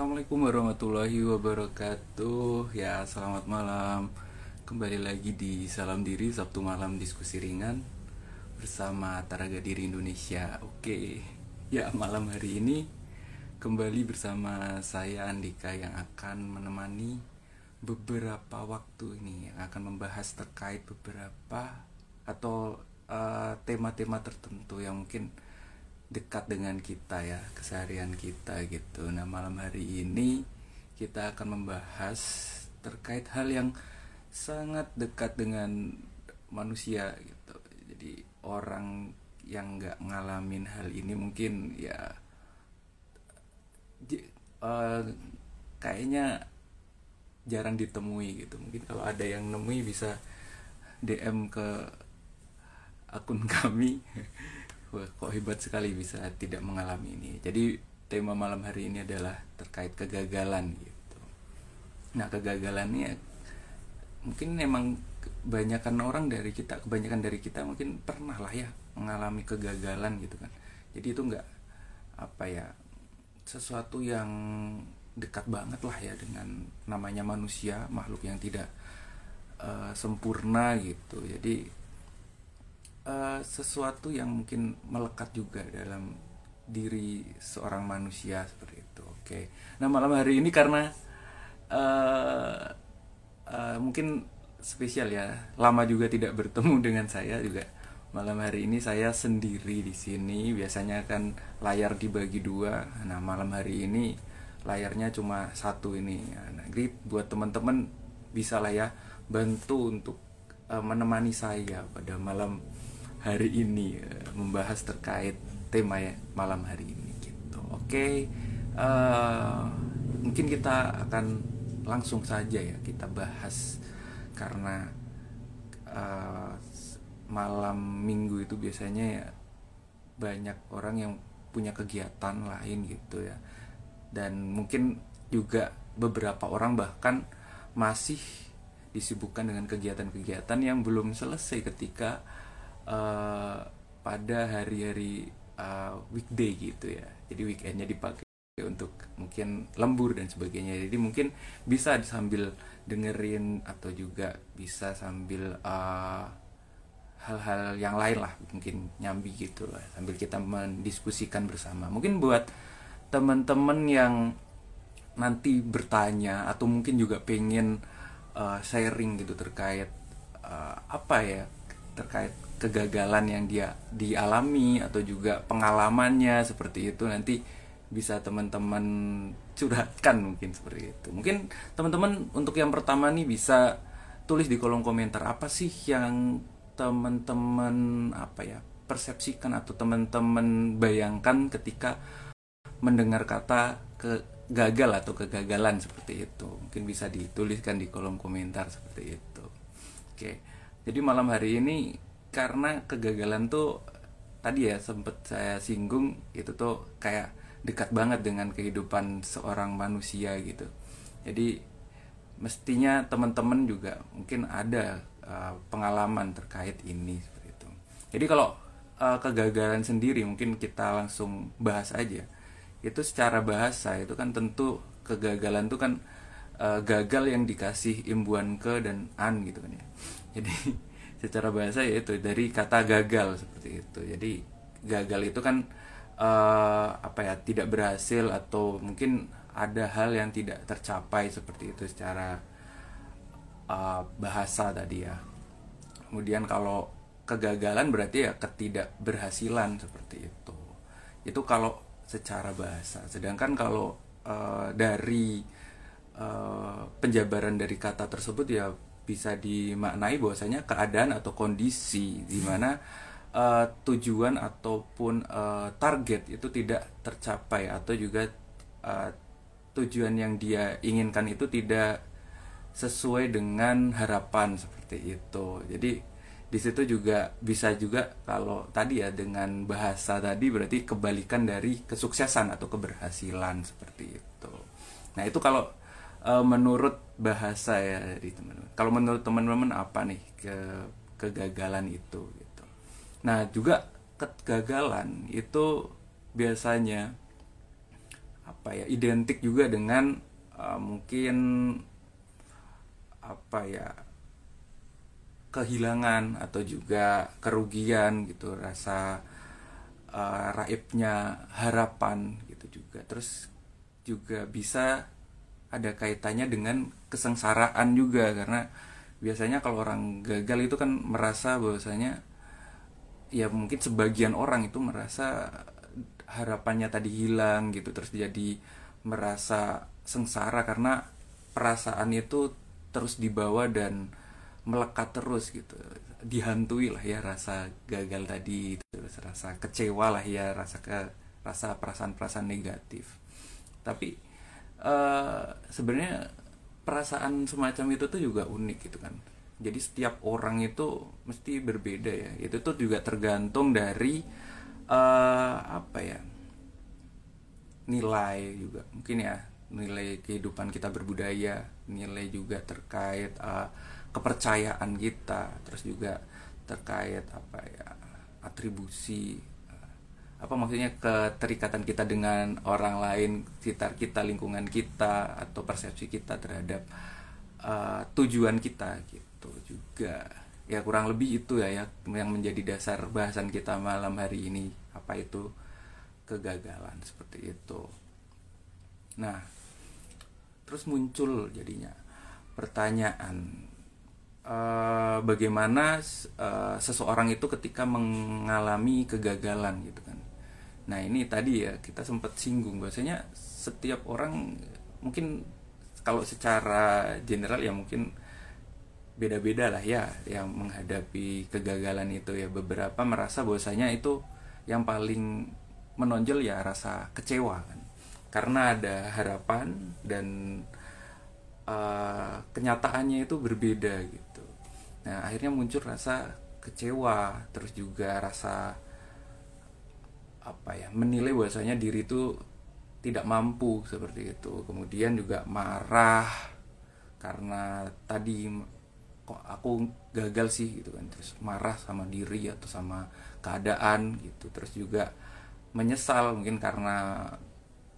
Assalamualaikum warahmatullahi wabarakatuh. Ya selamat malam. Kembali lagi di Salam Diri Sabtu malam diskusi ringan Bersama Taraga Diri Indonesia. Oke. Ya malam hari ini Kembali bersama saya Andika Yang akan menemani Beberapa waktu ini Yang akan membahas terkait beberapa Atau eh, tema-tema uh, tertentu Yang mungkin dekat dengan kita ya keseharian kita gitu. Nah malam hari ini kita akan membahas terkait hal yang sangat dekat dengan manusia gitu. Jadi orang yang nggak ngalamin hal ini mungkin ya uh, kayaknya jarang ditemui gitu. Mungkin kalau ada yang nemui bisa DM ke akun kami Wah, kok hebat sekali bisa tidak mengalami ini. Jadi tema malam hari ini adalah terkait kegagalan gitu. Nah, kegagalannya mungkin memang kebanyakan orang dari kita, kebanyakan dari kita mungkin pernah lah ya mengalami kegagalan gitu kan. Jadi itu enggak apa ya sesuatu yang dekat banget lah ya dengan namanya manusia, makhluk yang tidak uh, sempurna gitu. Jadi uh, sesuatu yang mungkin melekat juga dalam diri seorang manusia seperti itu. Oke. Okay. Nah malam hari ini karena uh, uh, mungkin spesial ya, lama juga tidak bertemu dengan saya juga. Malam hari ini saya sendiri di sini. Biasanya kan layar dibagi dua. Nah malam hari ini layarnya cuma satu ini. Nah, jadi buat teman-teman bisa lah ya bantu untuk uh, menemani saya pada malam hari ini uh, membahas terkait tema ya malam hari ini gitu. Oke, okay, uh, eh, mungkin kita akan langsung saja ya kita bahas karena uh, malam minggu itu biasanya ya banyak orang yang punya kegiatan lain gitu ya dan mungkin juga beberapa orang bahkan masih disibukkan dengan kegiatan-kegiatan yang belum selesai ketika uh, pada hari-hari uh, weekday gitu ya. Jadi weekendnya dipakai untuk mungkin lembur dan sebagainya. Jadi mungkin bisa sambil dengerin atau juga bisa sambil eh, hal-hal yang lain lah mungkin nyambi gitu lah sambil kita mendiskusikan bersama. Mungkin buat teman-teman yang nanti bertanya atau mungkin juga pengen uh, sharing gitu terkait uh, apa ya terkait kegagalan yang dia dialami atau juga pengalamannya seperti itu nanti bisa teman-teman curhatkan mungkin seperti itu. Mungkin teman-teman untuk yang pertama nih bisa tulis di kolom komentar apa sih yang teman-teman apa ya persepsikan atau teman-teman bayangkan ketika mendengar kata kegagal atau kegagalan seperti itu. Mungkin bisa dituliskan di kolom komentar seperti itu. Oke. Jadi malam hari ini karena kegagalan tuh tadi ya sempet saya singgung itu tuh kayak dekat banget dengan kehidupan seorang manusia gitu. Jadi mestinya teman-teman juga mungkin ada uh, pengalaman terkait ini seperti itu. Jadi kalau uh, kegagalan sendiri mungkin kita langsung bahas aja. Itu secara bahasa itu kan tentu kegagalan itu kan uh, gagal yang dikasih imbuan ke dan an gitu kan ya. Jadi secara bahasa yaitu dari kata gagal seperti itu. Jadi gagal itu kan uh, apa ya tidak berhasil atau mungkin ada hal yang tidak tercapai seperti itu secara uh, bahasa tadi ya. Kemudian kalau kegagalan berarti ya ketidakberhasilan seperti itu. Itu kalau secara bahasa. Sedangkan kalau uh, dari uh, penjabaran dari kata tersebut ya bisa dimaknai bahwasanya keadaan atau kondisi di mana uh, tujuan ataupun uh, target itu tidak tercapai atau juga uh, tujuan yang dia inginkan itu tidak sesuai dengan harapan seperti itu. Jadi di situ juga bisa juga kalau tadi ya dengan bahasa tadi berarti kebalikan dari kesuksesan atau keberhasilan seperti itu. Nah, itu kalau uh, menurut bahasa ya dari teman-teman. Kalau menurut teman-teman apa nih ke kegagalan itu gitu. Nah, juga kegagalan itu biasanya apa ya identik juga dengan uh, mungkin apa ya kehilangan atau juga kerugian gitu rasa uh, raibnya harapan gitu juga terus juga bisa ada kaitannya dengan kesengsaraan juga karena biasanya kalau orang gagal itu kan merasa bahwasanya ya mungkin sebagian orang itu merasa harapannya tadi hilang gitu terus jadi merasa sengsara karena perasaan itu terus dibawa dan melekat terus gitu. Dihantui lah ya rasa gagal tadi terus rasa kecewa lah ya rasa ke rasa perasaan-perasaan negatif. Tapi uh, sebenarnya perasaan semacam itu tuh juga unik gitu kan. Jadi setiap orang itu mesti berbeda ya. Itu tuh juga tergantung dari uh, apa ya nilai juga. Mungkin ya nilai kehidupan kita berbudaya nilai juga terkait uh, kepercayaan kita terus juga terkait apa ya atribusi apa maksudnya keterikatan kita dengan orang lain sekitar kita lingkungan kita atau persepsi kita terhadap uh, tujuan kita gitu juga. Ya kurang lebih itu ya, ya yang menjadi dasar bahasan kita malam hari ini. Apa itu kegagalan seperti itu. Nah terus muncul jadinya pertanyaan uh, bagaimana uh, seseorang itu ketika mengalami kegagalan gitu kan nah ini tadi ya kita sempat singgung bahwasanya setiap orang mungkin kalau secara general ya mungkin beda-beda lah ya yang menghadapi kegagalan itu ya. Beberapa merasa bahwasanya itu yang paling menonjol ya rasa kecewa kan. Karena ada harapan dan uh, kenyataannya itu berbeda gitu. Nah akhirnya muncul rasa kecewa terus juga rasa apa ya menilai bahwasanya diri itu tidak mampu seperti itu. Kemudian juga marah karena tadi kok aku gagal sih gitu kan. Terus marah sama diri atau sama keadaan gitu. Terus juga menyesal mungkin karena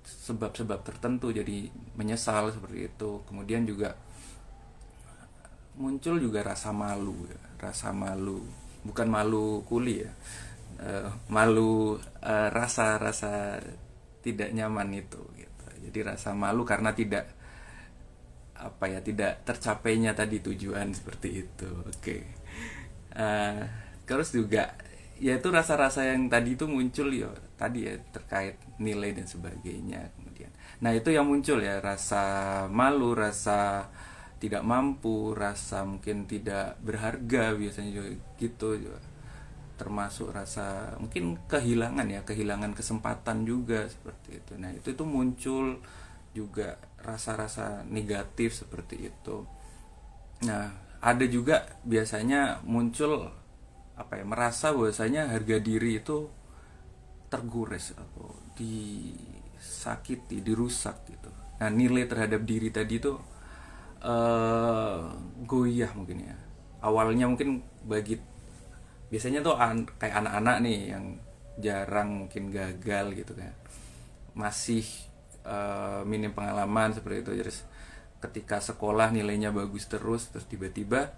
sebab-sebab tertentu jadi menyesal seperti itu. Kemudian juga muncul juga rasa malu ya rasa malu bukan malu kuli ya uh, malu uh, rasa rasa tidak nyaman itu gitu. Jadi rasa malu karena tidak apa ya tidak tercapainya tadi tujuan seperti itu. Oke. Okay. uh, eh, terus juga ya itu rasa-rasa yang tadi itu muncul ya tadi ya terkait nilai dan sebagainya kemudian. Nah itu yang muncul ya rasa malu rasa tidak mampu rasa mungkin tidak berharga biasanya juga gitu juga termasuk rasa mungkin kehilangan ya kehilangan kesempatan juga seperti itu. Nah itu itu muncul juga rasa-rasa negatif seperti itu. Nah ada juga biasanya muncul apa ya merasa bahwasanya harga diri itu tergores atau disakiti dirusak gitu. Nah nilai terhadap diri tadi itu uh, goyah mungkin ya. Awalnya mungkin bagi biasanya tuh an kayak anak-anak nih yang jarang mungkin gagal gitu kan. Masih uh, minim pengalaman seperti itu. Jadi ketika sekolah nilainya bagus terus terus tiba-tiba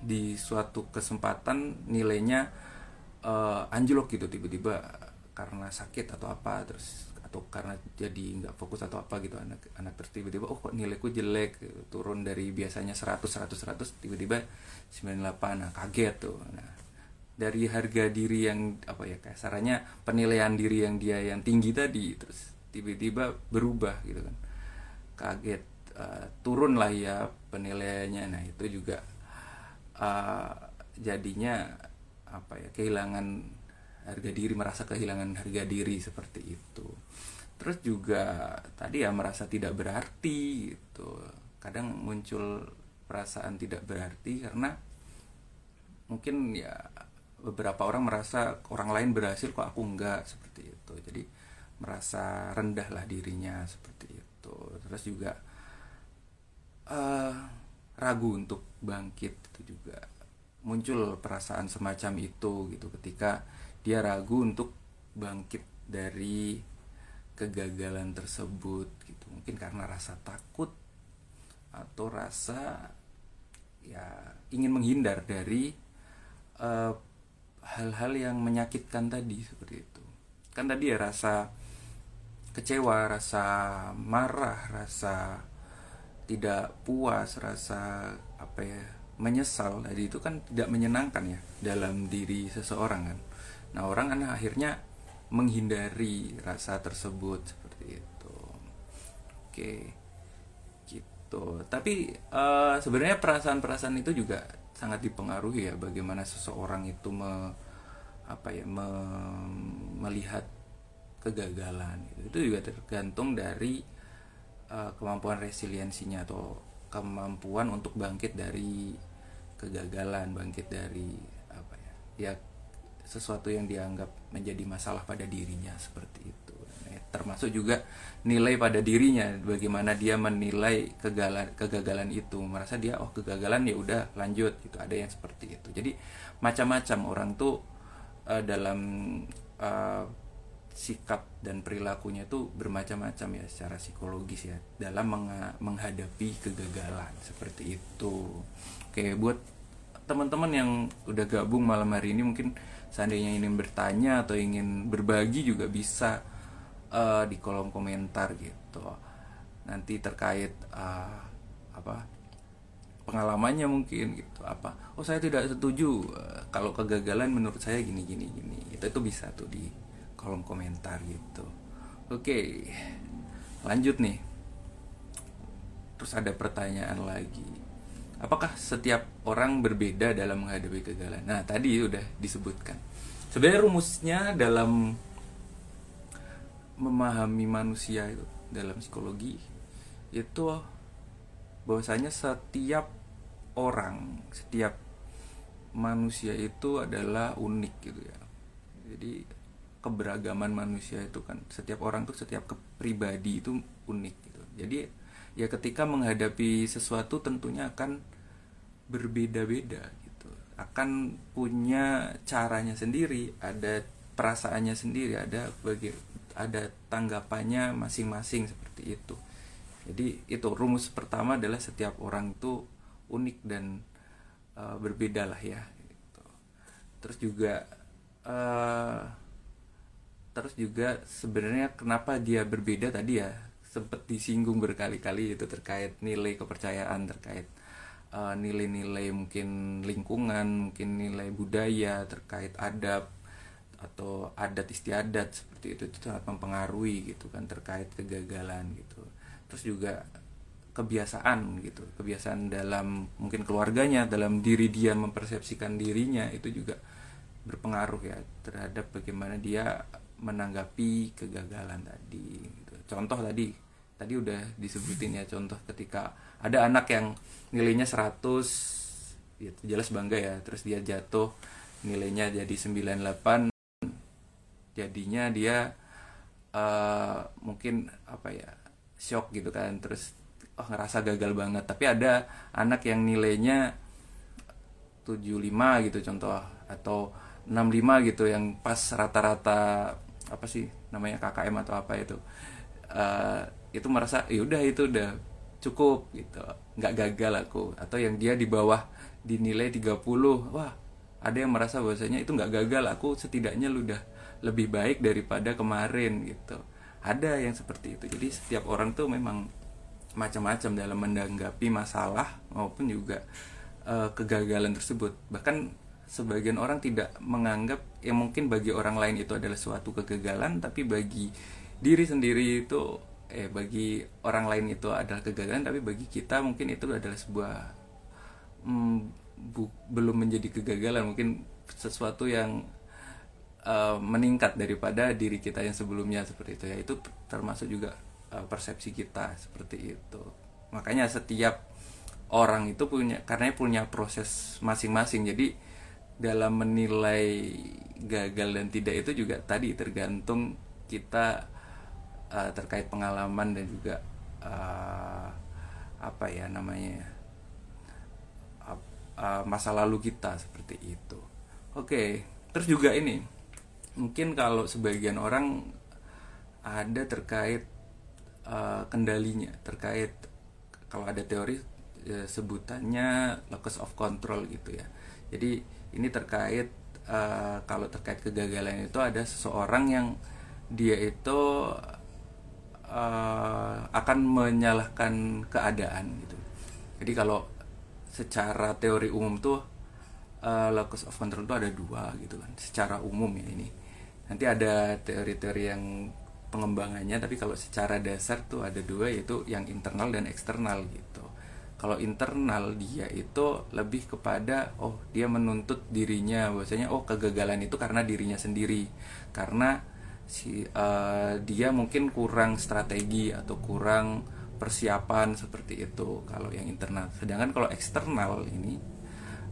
di suatu kesempatan nilainya uh, anjlok gitu tiba-tiba karena sakit atau apa terus atau karena jadi nggak fokus atau apa gitu anak anak terus tiba-tiba oh kok nilaiku jelek? Turun dari biasanya 100 100 100 tiba-tiba 98 nah kaget tuh. Nah dari harga diri yang apa ya kasarannya penilaian diri yang dia yang tinggi tadi terus tiba-tiba berubah gitu kan. Kaget uh, turun lah ya penilaiannya. Nah itu juga uh, jadinya apa ya kehilangan harga diri merasa kehilangan harga diri seperti itu. Terus juga tadi ya merasa tidak berarti gitu. Kadang muncul perasaan tidak berarti karena mungkin ya beberapa orang merasa orang lain berhasil kok aku enggak seperti itu. Jadi merasa rendah lah dirinya seperti itu. Terus juga uh, ragu untuk bangkit itu juga muncul perasaan semacam itu gitu. Ketika dia ragu untuk bangkit dari kegagalan tersebut gitu. Mungkin karena rasa takut atau rasa ya ingin menghindar dari eh, hal-hal yang menyakitkan tadi seperti itu. Kan tadi ya rasa kecewa rasa marah rasa tidak puas rasa apa ya menyesal tadi itu kan tidak menyenangkan ya dalam diri seseorang kan nah orang kan akhirnya menghindari rasa tersebut seperti itu oke gitu tapi uh, sebenarnya perasaan-perasaan itu juga sangat dipengaruhi ya bagaimana seseorang itu me, apa ya me, melihat kegagalan gitu. itu juga tergantung dari uh, kemampuan resiliensinya atau kemampuan untuk bangkit dari kegagalan bangkit dari apa ya ya sesuatu yang dianggap menjadi masalah pada dirinya seperti itu. Nah, termasuk juga nilai pada dirinya bagaimana dia menilai kegagalan kegagalan itu. Merasa dia oh kegagalan ya udah lanjut gitu. Ada yang seperti itu. Jadi macam-macam orang tuh uh, dalam uh, sikap dan perilakunya itu bermacam-macam ya secara psikologis ya dalam menghadapi kegagalan seperti itu. Oke buat teman-teman yang udah gabung malam hari ini mungkin seandainya ingin bertanya atau ingin berbagi juga bisa uh, di kolom komentar gitu. Nanti terkait uh, apa pengalamannya mungkin gitu. Apa oh saya tidak setuju uh, kalau kegagalan menurut saya gini gini gini. Itu itu bisa tuh di kolom komentar gitu. Oke lanjut nih. Terus ada pertanyaan lagi apakah setiap orang berbeda dalam menghadapi kegagalan? Nah tadi udah disebutkan. Sebenarnya rumusnya dalam memahami manusia itu dalam psikologi itu bahwasanya setiap orang setiap manusia itu adalah unik gitu ya. Jadi keberagaman manusia itu kan setiap orang tuh setiap kepribadi itu unik gitu. Jadi ya ketika menghadapi sesuatu tentunya akan berbeda-beda gitu. Akan punya caranya sendiri ada perasaannya sendiri ada bagi ada tanggapannya masing-masing seperti itu. Jadi itu rumus pertama adalah setiap orang itu unik dan uh, berbeda lah ya gitu. terus juga uh, terus juga sebenarnya kenapa dia berbeda tadi ya sempat disinggung berkali-kali itu terkait nilai kepercayaan terkait eh, nilai-nilai mungkin lingkungan mungkin nilai budaya terkait adab atau adat istiadat seperti itu itu sangat mempengaruhi gitu kan terkait kegagalan gitu terus juga kebiasaan gitu kebiasaan dalam mungkin keluarganya dalam diri dia mempersepsikan dirinya itu juga berpengaruh ya terhadap bagaimana dia menanggapi kegagalan tadi. Contoh tadi tadi udah disebutin ya contoh ketika ada anak yang nilainya 100 ya jelas bangga ya terus dia jatuh nilainya jadi 98 jadinya dia uh, mungkin apa ya shock gitu kan terus oh ngerasa gagal banget. Tapi ada anak yang nilainya 75 gitu contoh atau 65 gitu yang pas rata-rata apa sih namanya KKM atau apa itu uh, itu merasa ya udah itu udah cukup gitu. Nggak gagal aku. Atau yang dia di bawah dinilai 30 wah ada yang merasa bahwasanya itu nggak gagal. Aku setidaknya lu udah lebih baik daripada kemarin gitu. Ada yang seperti itu. Jadi setiap orang tuh memang macam-macam dalam menanggapi masalah maupun juga uh, kegagalan tersebut. Bahkan sebagian orang tidak menganggap yang mungkin bagi orang lain itu adalah suatu kegagalan tapi bagi diri sendiri itu eh bagi orang lain itu adalah kegagalan tapi bagi kita mungkin itu adalah sebuah mm, bu, belum menjadi kegagalan. Mungkin sesuatu yang uh, meningkat daripada diri kita yang sebelumnya seperti itu ya. Itu termasuk juga uh, persepsi kita seperti itu. Makanya setiap orang itu punya karena punya proses masing-masing. Jadi dalam menilai gagal dan tidak itu juga tadi tergantung kita uh, terkait pengalaman dan juga uh, apa ya namanya uh, uh, masa lalu kita seperti itu. Oke, okay. terus juga ini mungkin kalau sebagian orang ada terkait uh, kendalinya terkait kalau ada teori ya, sebutannya locus of control gitu ya jadi ini terkait uh, kalau terkait kegagalan itu ada seseorang yang dia itu uh, akan menyalahkan keadaan gitu. Jadi kalau secara teori umum tuh uh, locus of control itu ada dua gitu kan. Secara umum ya ini. Nanti ada teori-teori yang pengembangannya tapi kalau secara dasar tuh ada dua yaitu yang internal dan eksternal gitu. Kalau internal dia itu lebih kepada oh dia menuntut dirinya. Bahwasanya oh kegagalan itu karena dirinya sendiri. Karena si uh, dia mungkin kurang strategi atau kurang persiapan seperti itu kalau yang internal. Sedangkan kalau eksternal ini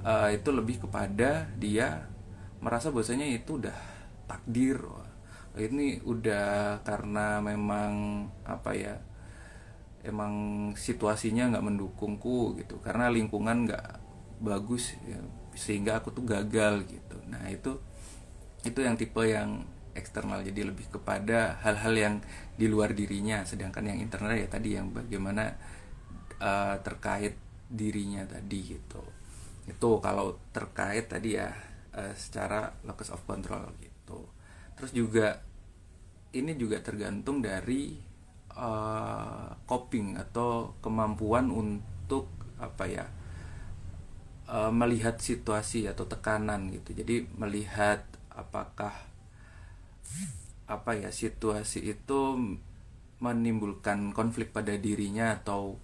uh, itu lebih kepada dia merasa bahwasanya itu udah takdir. Ini udah karena memang apa ya emang situasinya nggak mendukungku gitu. Karena lingkungan nggak bagus ya, sehingga aku tuh gagal gitu. Nah itu itu yang tipe yang eksternal. Jadi lebih kepada hal-hal yang di luar dirinya. Sedangkan yang internal ya tadi yang bagaimana uh, terkait dirinya tadi gitu. Itu kalau terkait tadi ya uh, secara locus of control gitu. Terus juga ini juga tergantung dari uh, coping atau kemampuan untuk apa ya uh, melihat situasi atau tekanan gitu. Jadi melihat apakah apa ya situasi itu menimbulkan konflik pada dirinya atau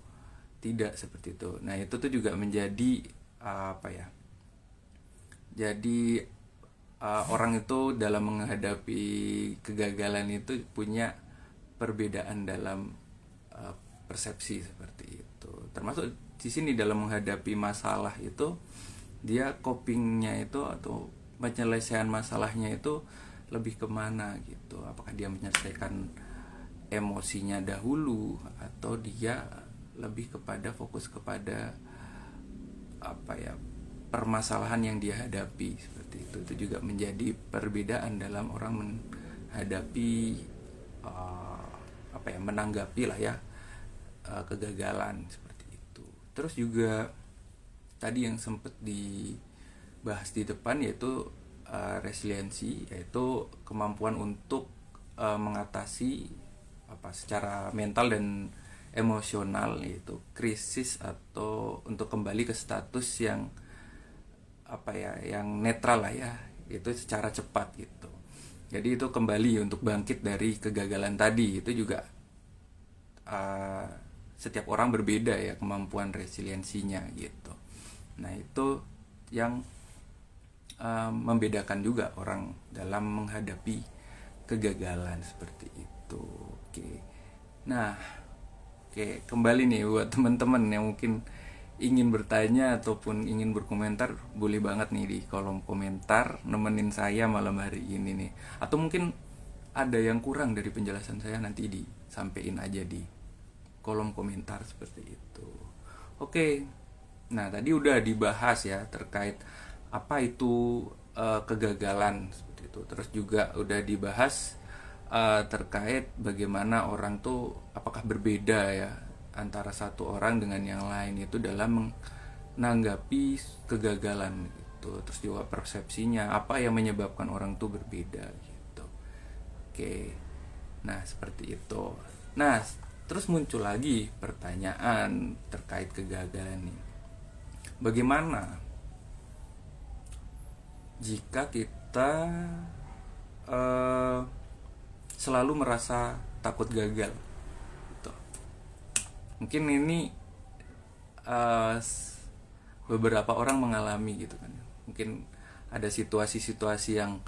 tidak seperti itu. Nah itu tuh juga menjadi uh, apa ya jadi uh, orang itu dalam menghadapi kegagalan itu punya perbedaan dalam uh, persepsi seperti itu. Termasuk di sini dalam menghadapi masalah itu dia copingnya itu atau penyelesaian masalahnya itu lebih ke mana gitu. Apakah dia menyelesaikan emosinya dahulu atau dia lebih kepada fokus kepada apa ya permasalahan yang dia hadapi seperti itu. Itu juga menjadi perbedaan dalam orang menghadapi uh, apa ya menanggapi lah ya uh, kegagalan seperti itu. Terus juga tadi yang sempat dibahas di depan yaitu uh, resiliensi yaitu kemampuan untuk uh, mengatasi apa secara mental dan emosional yaitu krisis atau untuk kembali ke status yang apa ya yang netral lah ya itu secara cepat gitu. Jadi itu kembali untuk bangkit dari kegagalan tadi itu juga uh, setiap orang berbeda ya kemampuan resiliensinya gitu. Nah itu yang uh, membedakan juga orang dalam menghadapi kegagalan seperti itu. Oke. Nah oke kembali nih buat teman-teman yang mungkin ingin bertanya ataupun ingin berkomentar boleh banget nih di kolom komentar nemenin saya malam hari ini nih. Atau mungkin ada yang kurang dari penjelasan saya nanti disampaikan aja di kolom komentar seperti itu. Oke. Nah tadi udah dibahas ya terkait apa itu uh, kegagalan seperti itu. Terus juga udah dibahas uh, terkait bagaimana orang tuh apakah berbeda ya antara satu orang dengan yang lain. Itu dalam menanggapi kegagalan gitu. Terus juga persepsinya apa yang menyebabkan orang tuh berbeda gitu. Oke. Nah seperti itu. Nah terus muncul lagi pertanyaan terkait kegagalan ini. Bagaimana jika kita uh, selalu merasa takut gagal mungkin ini uh, beberapa orang mengalami gitu kan. Mungkin ada situasi-situasi yang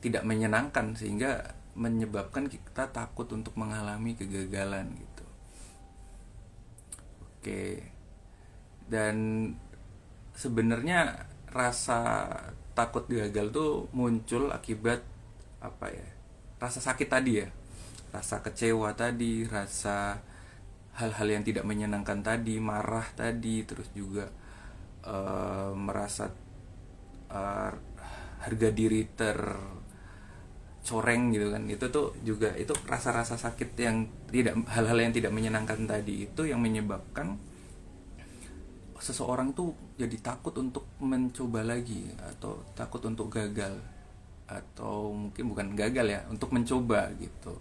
tidak menyenangkan sehingga menyebabkan kita takut untuk mengalami kegagalan gitu. Oke. Dan sebenarnya rasa takut gagal tuh muncul akibat apa ya rasa sakit tadi ya. Rasa kecewa tadi rasa hal-hal yang tidak menyenangkan tadi marah tadi terus juga uh, merasa uh, harga diri ter coreng gitu kan. Itu tuh juga itu rasa-rasa sakit yang tidak hal-hal yang tidak menyenangkan tadi itu yang menyebabkan seseorang tuh jadi takut untuk mencoba lagi atau takut untuk gagal atau mungkin bukan gagal ya untuk mencoba gitu.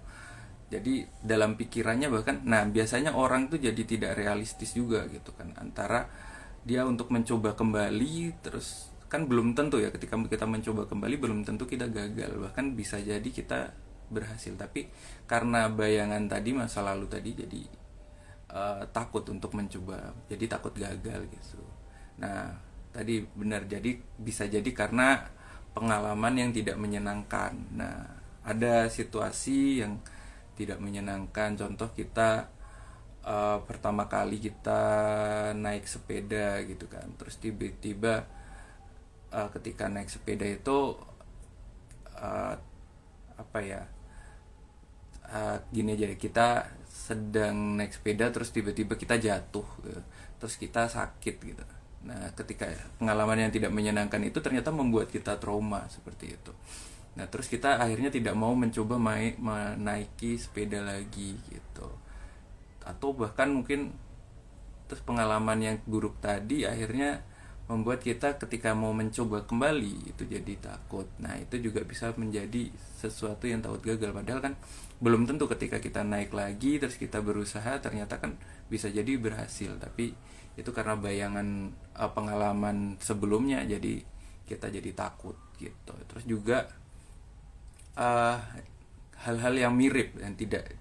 Jadi dalam pikirannya bahkan nah biasanya orang tuh jadi tidak realistis juga gitu kan. Antara dia untuk mencoba kembali terus kan belum tentu ya ketika kita mencoba kembali belum tentu kita gagal. Bahkan bisa jadi kita berhasil. Tapi karena bayangan tadi masa lalu tadi jadi uh, takut untuk mencoba jadi takut gagal gitu. Nah tadi benar jadi bisa jadi karena pengalaman yang tidak menyenangkan. Nah ada situasi yang tidak menyenangkan contoh kita uh, pertama kali kita naik sepeda gitu kan terus tiba-tiba uh, ketika naik sepeda itu uh, apa ya uh, gini aja kita sedang naik sepeda terus tiba-tiba kita jatuh gitu. terus kita sakit gitu nah ketika pengalaman yang tidak menyenangkan itu ternyata membuat kita trauma seperti itu nah terus kita akhirnya tidak mau mencoba main menaiki sepeda lagi gitu atau bahkan mungkin terus pengalaman yang buruk tadi akhirnya membuat kita ketika mau mencoba kembali itu jadi takut. Nah, itu juga bisa menjadi sesuatu yang takut gagal padahal kan belum tentu ketika kita naik lagi terus kita berusaha ternyata kan bisa jadi berhasil, tapi itu karena bayangan uh, pengalaman sebelumnya jadi kita jadi takut gitu. Terus juga uh, hal-hal yang mirip dan tidak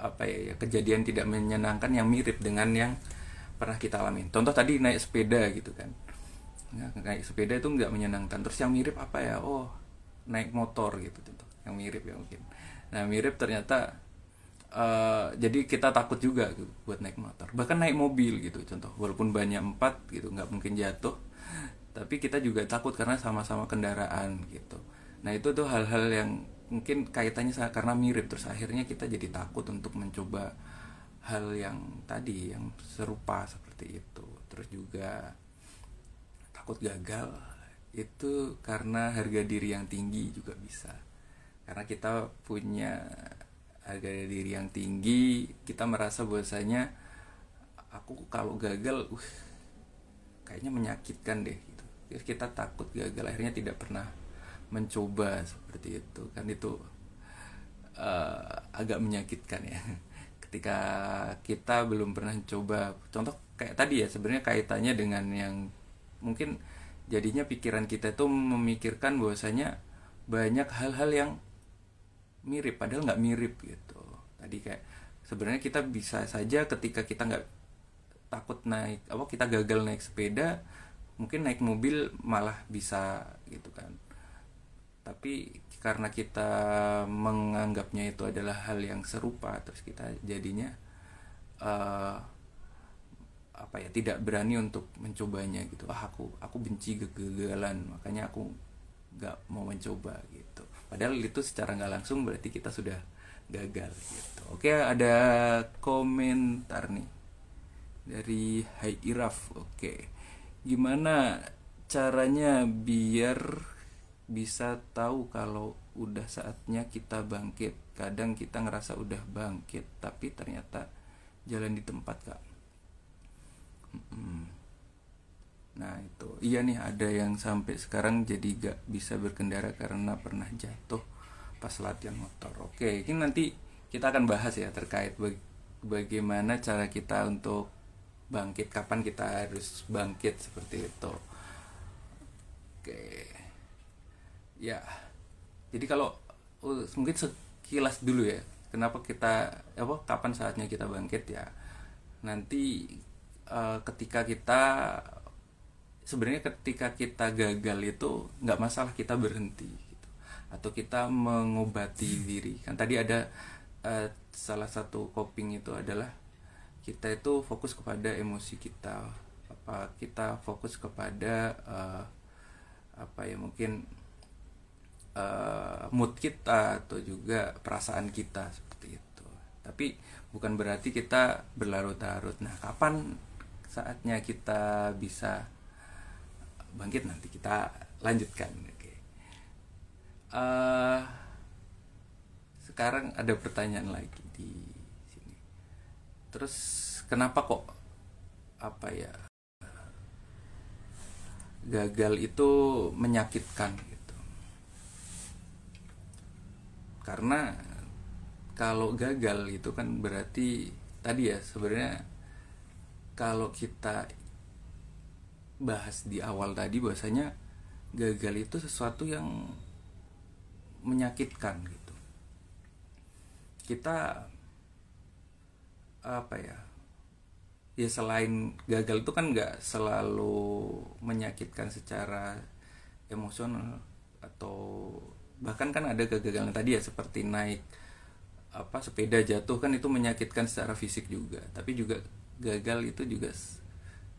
apa ya, ya kejadian tidak menyenangkan yang mirip dengan yang pernah kita alami. Contoh tadi naik sepeda gitu kan ya, naik sepeda itu nggak menyenangkan terus yang mirip apa ya oh naik motor gitu contoh yang mirip ya mungkin. Nah mirip ternyata uh, jadi kita takut juga gitu, buat naik motor. Bahkan naik mobil gitu contoh walaupun banyak empat gitu nggak mungkin jatuh tapi kita juga takut karena sama-sama kendaraan gitu. Nah itu tuh hal-hal yang mungkin kaitannya karena mirip terus akhirnya kita jadi takut untuk mencoba hal yang tadi yang serupa seperti itu. Terus juga takut gagal itu karena harga diri yang tinggi juga bisa. Karena kita punya harga diri yang tinggi kita merasa bahwasanya aku kalau gagal uh kayaknya menyakitkan deh gitu. Kita takut gagal akhirnya tidak pernah mencoba seperti itu. Kan itu uh, agak menyakitkan ya. Ketika kita belum pernah coba contoh kayak tadi ya sebenarnya kaitannya dengan yang mungkin jadinya pikiran kita itu memikirkan bahwasanya banyak hal-hal yang mirip padahal nggak mirip gitu. Tadi kayak sebenarnya kita bisa saja ketika kita nggak takut naik apa kita gagal naik sepeda mungkin naik mobil malah bisa gitu kan. Tapi karena kita menganggapnya itu adalah hal yang serupa terus kita jadinya uh, apa ya tidak berani untuk mencobanya gitu. Ah aku aku benci kegagalan makanya aku nggak mau mencoba gitu. Padahal itu secara nggak langsung berarti kita sudah gagal gitu. Oke ada komentar nih dari Hai Iraf oke gimana caranya biar bisa tahu kalau udah saatnya kita bangkit? Kadang kita ngerasa udah bangkit tapi ternyata jalan di tempat kak Nah itu iya nih ada yang sampai sekarang jadi gak bisa berkendara karena pernah jatuh pas latihan motor. Oke, ini nanti kita akan bahas ya terkait baga bagaimana cara kita untuk bangkit, kapan kita harus bangkit seperti itu. Oke, ya. Jadi kalau uh, mungkin sekilas dulu ya, kenapa kita apa kapan saatnya kita bangkit ya? Nanti uh, ketika kita sebenarnya ketika kita gagal itu nggak masalah kita berhenti gitu. atau kita mengobati diri. Kan tadi ada uh, salah satu coping itu adalah kita itu fokus kepada emosi kita. Apa kita fokus kepada uh, apa ya mungkin uh, mood kita atau juga perasaan kita seperti itu. Tapi bukan berarti kita berlarut-larut. Nah kapan saatnya kita bisa bangkit nanti kita lanjutkan. Oke. Uh, sekarang ada pertanyaan lagi di sini. Terus kenapa kok apa ya gagal itu menyakitkan gitu? Karena kalau gagal itu kan berarti tadi ya sebenarnya kalau kita bahas di awal tadi bahwasanya gagal itu sesuatu yang menyakitkan gitu. Kita apa ya ya selain gagal itu kan nggak selalu menyakitkan secara emosional atau bahkan kan ada kegagalan tadi ya seperti naik apa sepeda jatuh kan itu menyakitkan secara fisik juga. Tapi juga gagal itu juga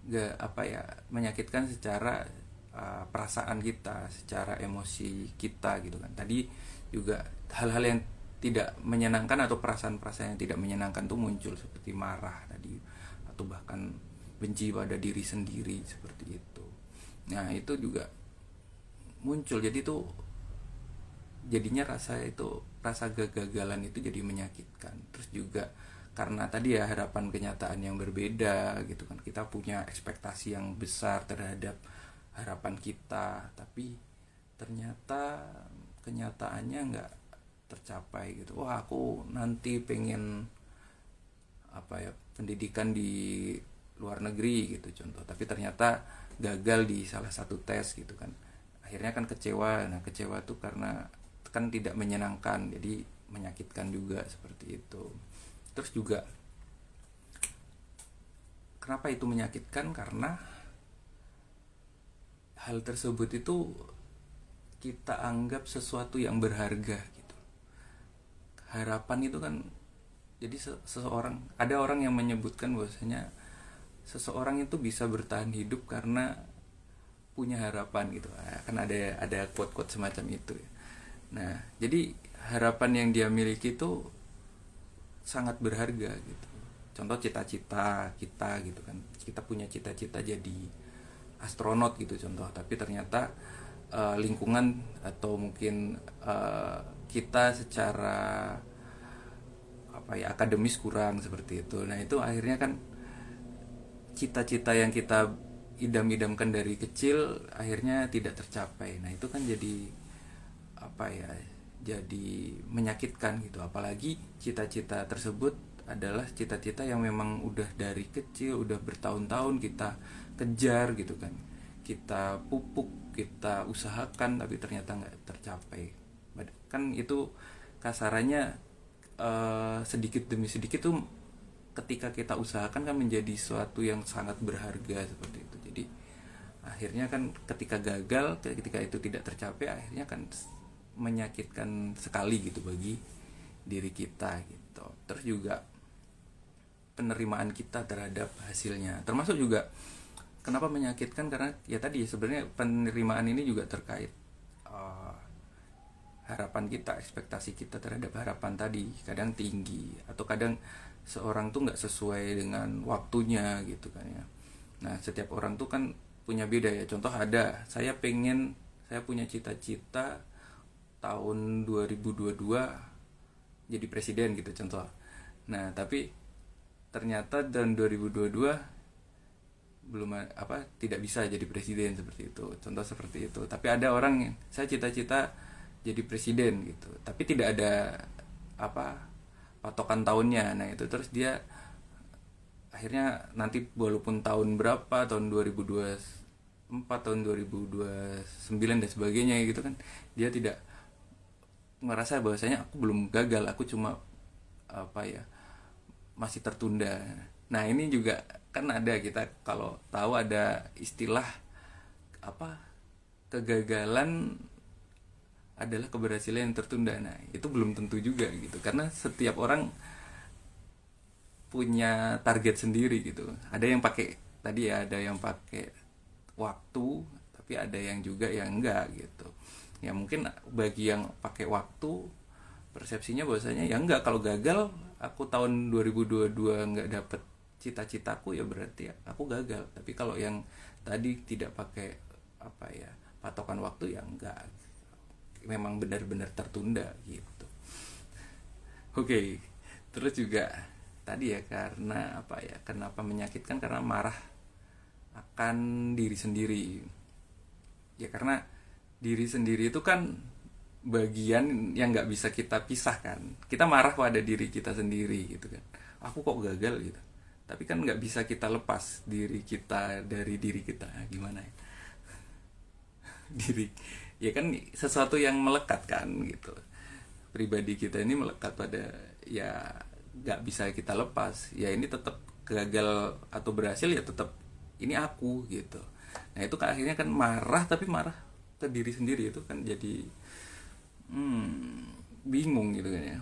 gak apa ya menyakitkan secara uh, perasaan kita secara emosi kita gitu kan. Tadi juga hal-hal yang tidak menyenangkan atau perasaan-perasaan yang tidak menyenangkan tuh muncul seperti marah tadi atau bahkan benci pada diri sendiri seperti itu. Nah itu juga muncul. Jadi tuh jadinya rasa itu rasa kegagalan itu jadi menyakitkan. Terus juga karena tadi ya harapan kenyataan yang berbeda gitu kan. Kita punya ekspektasi yang besar terhadap harapan kita tapi ternyata kenyataannya nggak tercapai gitu. Wah aku nanti pengen apa ya pendidikan di luar negeri gitu contoh. Tapi ternyata gagal di salah satu tes gitu kan. Akhirnya kan kecewa. Nah kecewa tuh karena kan tidak menyenangkan jadi menyakitkan juga seperti itu terus juga kenapa itu menyakitkan? Karena hal tersebut itu kita anggap sesuatu yang berharga gitu. Harapan itu kan jadi seseorang ada orang yang menyebutkan bahwasanya seseorang itu bisa bertahan hidup karena punya harapan gitu. Kan ada ada quote quote semacam itu ya. nah jadi harapan yang dia miliki itu sangat berharga gitu. Contoh cita-cita kita gitu kan. Kita punya cita-cita jadi astronot gitu contoh. Tapi ternyata uh, lingkungan atau mungkin uh, kita secara apa ya akademis kurang seperti itu. Nah itu akhirnya kan cita-cita yang kita idam-idamkan dari kecil akhirnya tidak tercapai. Nah itu kan jadi apa ya jadi menyakitkan gitu. Apalagi cita-cita tersebut adalah cita-cita yang memang udah dari kecil udah bertahun-tahun kita kejar gitu kan. Kita pupuk kita usahakan tapi ternyata nggak tercapai. Kan itu kasarannya uh, sedikit demi sedikit tuh ketika kita usahakan kan menjadi suatu yang sangat berharga seperti itu. Jadi akhirnya kan ketika gagal ketika itu tidak tercapai akhirnya kan menyakitkan sekali gitu bagi diri kita gitu. Terus juga penerimaan kita terhadap hasilnya. Termasuk juga kenapa menyakitkan? Karena ya tadi sebenarnya penerimaan ini juga terkait uh, harapan kita ekspektasi kita terhadap harapan tadi kadang tinggi atau kadang seorang tuh nggak sesuai dengan waktunya gitu kan ya. Nah setiap orang tuh kan punya beda ya. Contoh ada saya pengen saya punya cita-cita tahun 2022 jadi presiden gitu contoh. Nah, tapi ternyata tahun 2022 belum apa tidak bisa jadi presiden seperti itu. Contoh seperti itu. Tapi ada orang yang saya cita-cita jadi presiden gitu. Tapi tidak ada apa patokan tahunnya. Nah, itu terus dia akhirnya nanti walaupun tahun berapa tahun 2024 tahun 2029 dan sebagainya gitu kan dia tidak merasa bahwasanya aku belum gagal aku cuma apa ya masih tertunda. Nah ini juga kan ada kita kalau tahu ada istilah apa kegagalan adalah keberhasilan yang tertunda. Nah itu belum tentu juga gitu karena setiap orang punya target sendiri gitu. Ada yang pakai tadi ya ada yang pakai waktu tapi ada yang juga yang enggak gitu ya mungkin bagi yang pakai waktu persepsinya bahwasanya ya enggak kalau gagal aku tahun 2022 enggak dapet cita-citaku ya berarti aku gagal tapi kalau yang tadi tidak pakai apa ya patokan waktu ya enggak memang benar-benar tertunda gitu Oke, terus juga tadi ya karena apa ya? Kenapa menyakitkan? Karena marah akan diri sendiri. Ya karena diri sendiri itu kan bagian yang nggak bisa kita pisahkan. Kita marah pada diri kita sendiri gitu kan. Aku kok gagal gitu. Tapi kan nggak bisa kita lepas diri kita dari diri kita. Gimana ya? diri ya kan sesuatu yang melekat kan gitu pribadi kita ini melekat pada ya nggak bisa kita lepas ya ini tetap gagal atau berhasil ya tetap ini aku gitu nah itu kan akhirnya kan marah tapi marah diri sendiri itu kan jadi hmm, bingung gitu kan ya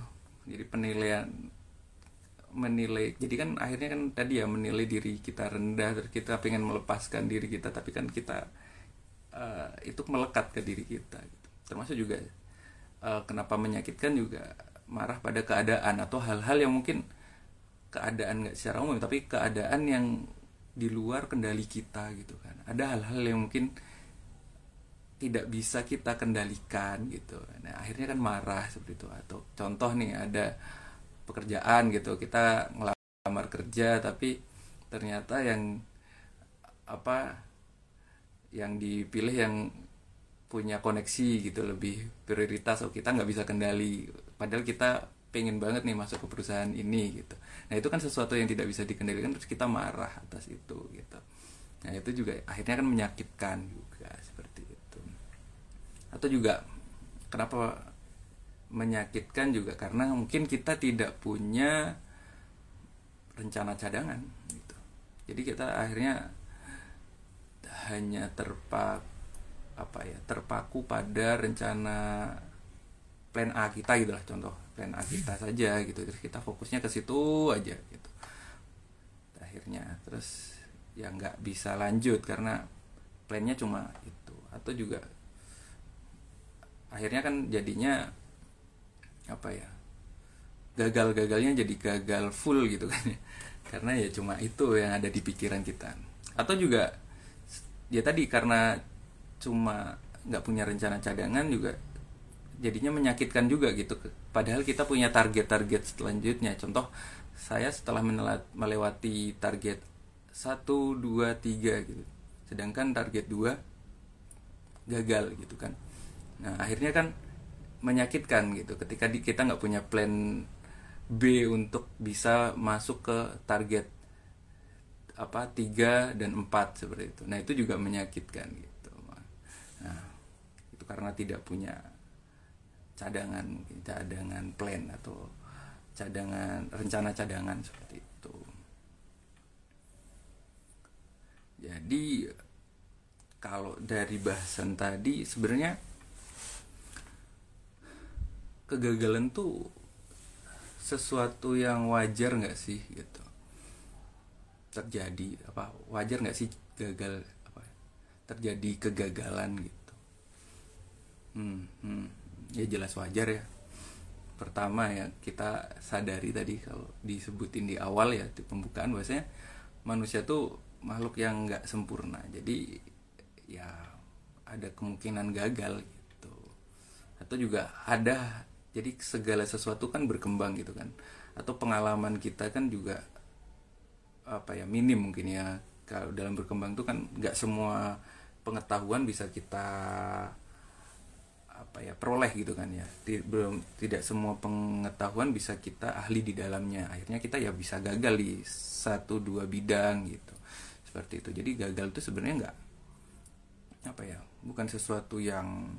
jadi penilaian menilai jadi kan akhirnya kan tadi ya menilai diri kita rendah terus kita pengen melepaskan diri kita tapi kan kita uh, itu melekat ke diri kita gitu. termasuk juga uh, kenapa menyakitkan juga marah pada keadaan atau hal-hal yang mungkin keadaan nggak secara umum tapi keadaan yang di luar kendali kita gitu kan ada hal-hal yang mungkin tidak bisa kita kendalikan gitu. Nah akhirnya kan marah seperti itu. Atau contoh nih ada pekerjaan gitu. Kita ngelamar kerja tapi ternyata yang apa yang dipilih yang punya koneksi gitu lebih prioritas oh kita nggak bisa kendali. Padahal kita pengen banget nih masuk ke perusahaan ini gitu. Nah itu kan sesuatu yang tidak bisa dikendalikan terus kita marah atas itu gitu. Nah itu juga akhirnya kan menyakitkan. juga atau juga kenapa menyakitkan juga? Karena mungkin kita tidak punya rencana cadangan gitu. Jadi kita akhirnya hanya terpaku apa ya terpaku pada rencana plan A kita gitu lah contoh. Plan A kita saja gitu. Terus kita fokusnya ke situ aja gitu. Akhirnya terus ya nggak bisa lanjut karena plannya cuma itu. Atau juga akhirnya kan jadinya apa ya gagal-gagalnya jadi gagal full gitu kan ya. Karena ya cuma itu yang ada di pikiran kita. Atau juga ya tadi karena cuma nggak punya rencana cadangan juga jadinya menyakitkan juga gitu. Padahal kita punya target-target selanjutnya. Contoh saya setelah melewati target 1 2 3 gitu. Sedangkan target 2 gagal gitu kan nah akhirnya kan menyakitkan gitu. Ketika kita nggak punya plan B untuk bisa masuk ke target apa tiga dan empat seperti itu. Nah itu juga menyakitkan gitu Nah, itu karena tidak punya cadangan mungkin cadangan plan atau cadangan rencana cadangan seperti itu. Jadi kalau dari bahasan tadi sebenarnya kegagalan tuh sesuatu yang wajar nggak sih gitu? Terjadi apa wajar nggak sih gagal terjadi kegagalan gitu? Hmm, hmm. ya jelas wajar ya. Pertama ya kita sadari tadi kalau disebutin di awal ya di pembukaan bahwasanya manusia tuh makhluk yang nggak sempurna. Jadi ya ada kemungkinan gagal gitu. Atau juga ada jadi segala sesuatu kan berkembang gitu kan. Atau pengalaman kita kan juga apa ya minim mungkin ya. Kalau dalam berkembang tuh kan nggak semua pengetahuan bisa kita apa ya peroleh gitu kan ya. Belum tidak semua pengetahuan bisa kita ahli di dalamnya. Akhirnya kita ya bisa gagal di satu dua bidang gitu. Seperti itu. Jadi gagal itu sebenarnya nggak apa ya bukan sesuatu yang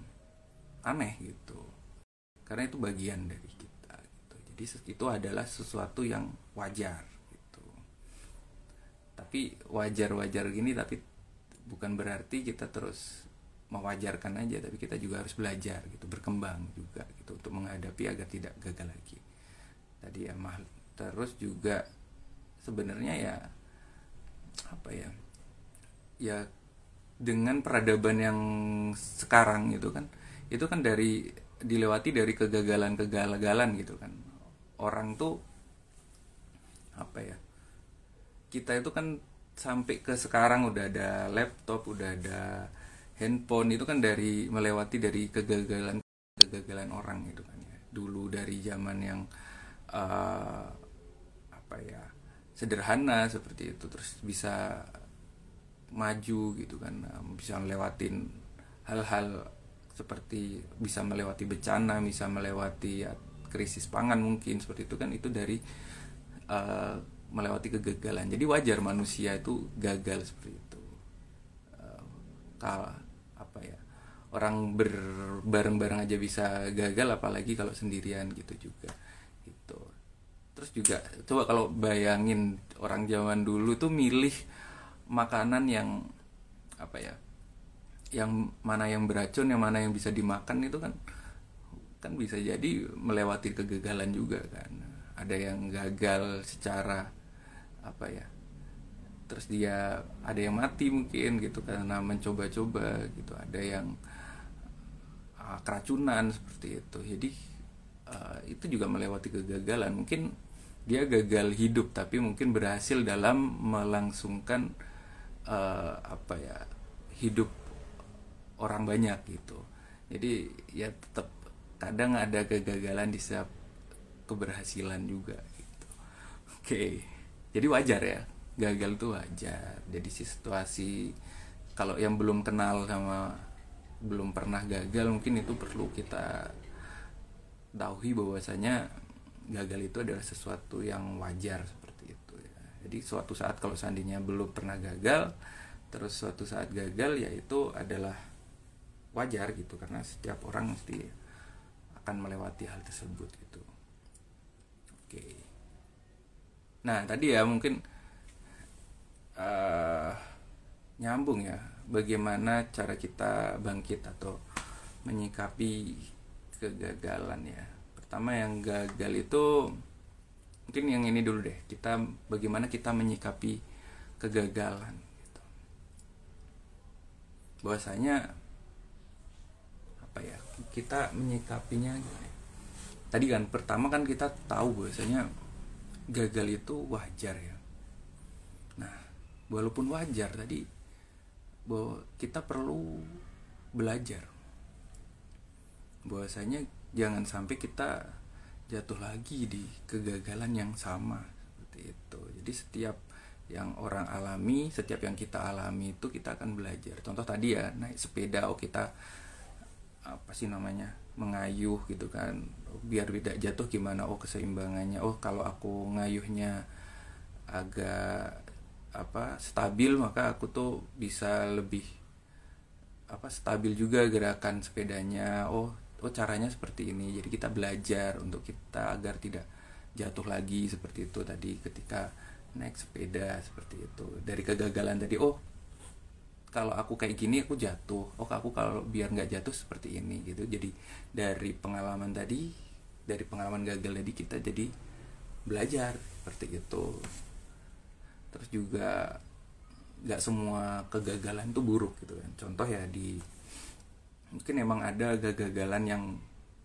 aneh gitu karena itu bagian dari kita gitu. Jadi itu adalah sesuatu yang wajar gitu. Tapi wajar wajar gini tapi bukan berarti kita terus mewajarkan aja tapi kita juga harus belajar gitu. Berkembang juga gitu untuk menghadapi agar tidak gagal lagi. Tadi ya mah terus juga sebenarnya ya apa ya ya dengan peradaban yang sekarang gitu kan itu kan dari dilewati dari kegagalan kegagalan gitu kan. Orang tuh apa ya kita itu kan sampai ke sekarang udah ada laptop udah ada handphone itu kan dari melewati dari kegagalan kegagalan orang gitu kan ya. Dulu dari zaman yang uh, apa ya sederhana seperti itu terus bisa maju gitu kan bisa melewatin hal-hal seperti bisa melewati bencana bisa melewati ya, krisis pangan mungkin seperti itu kan itu dari uh, melewati kegagalan. Jadi wajar manusia itu gagal seperti itu. Uh, kal apa ya orang berbareng-bareng aja bisa gagal apalagi kalau sendirian gitu juga gitu. Terus juga coba kalau bayangin orang zaman dulu tuh milih makanan yang apa ya yang mana yang beracun yang mana yang bisa dimakan itu kan kan bisa jadi melewati kegagalan juga kan. Ada yang gagal secara apa ya terus dia ada yang mati mungkin gitu karena mencoba-coba gitu. Ada yang uh, keracunan seperti itu. Jadi uh, itu juga melewati kegagalan. Mungkin dia gagal hidup tapi mungkin berhasil dalam melangsungkan uh, apa ya hidup orang banyak gitu. Jadi ya tetap kadang ada kegagalan di setiap keberhasilan juga gitu. Oke jadi wajar ya. Gagal tuh wajar. Jadi situasi kalau yang belum kenal sama belum pernah gagal mungkin itu perlu kita tahu bahwasanya gagal itu adalah sesuatu yang wajar seperti itu ya. Jadi suatu saat kalau seandainya belum pernah gagal, terus suatu saat gagal ya itu adalah wajar gitu karena setiap orang mesti akan melewati hal tersebut gitu. Oke. Nah tadi ya mungkin uh, nyambung ya bagaimana cara kita bangkit atau menyikapi kegagalan ya. Pertama yang gagal itu mungkin yang ini dulu deh kita bagaimana kita menyikapi kegagalan gitu. bahwasanya apa ya kita menyikapinya tadi kan pertama kan kita tahu bahwasanya gagal itu wajar ya. Nah walaupun wajar tadi bahwa kita perlu belajar. Bahwasanya jangan sampai kita jatuh lagi di kegagalan yang sama seperti itu. Jadi setiap yang orang alami setiap yang kita alami itu kita akan belajar. Contoh tadi ya naik sepeda oh kita apa sih namanya mengayuh gitu kan. Biar tidak jatuh gimana oh keseimbangannya. Oh kalau aku ngayuhnya agak apa stabil maka aku tuh bisa lebih apa stabil juga gerakan sepedanya. Oh oh caranya seperti ini. Jadi kita belajar untuk kita agar tidak jatuh lagi seperti itu tadi ketika naik sepeda seperti itu. Dari kegagalan tadi oh kalau aku kayak gini aku jatuh. Oh aku kalau biar nggak jatuh seperti ini gitu. Jadi dari pengalaman tadi dari pengalaman gagal tadi kita jadi belajar seperti itu. Terus juga nggak semua kegagalan itu buruk gitu kan. Contoh ya di mungkin emang ada kegagalan yang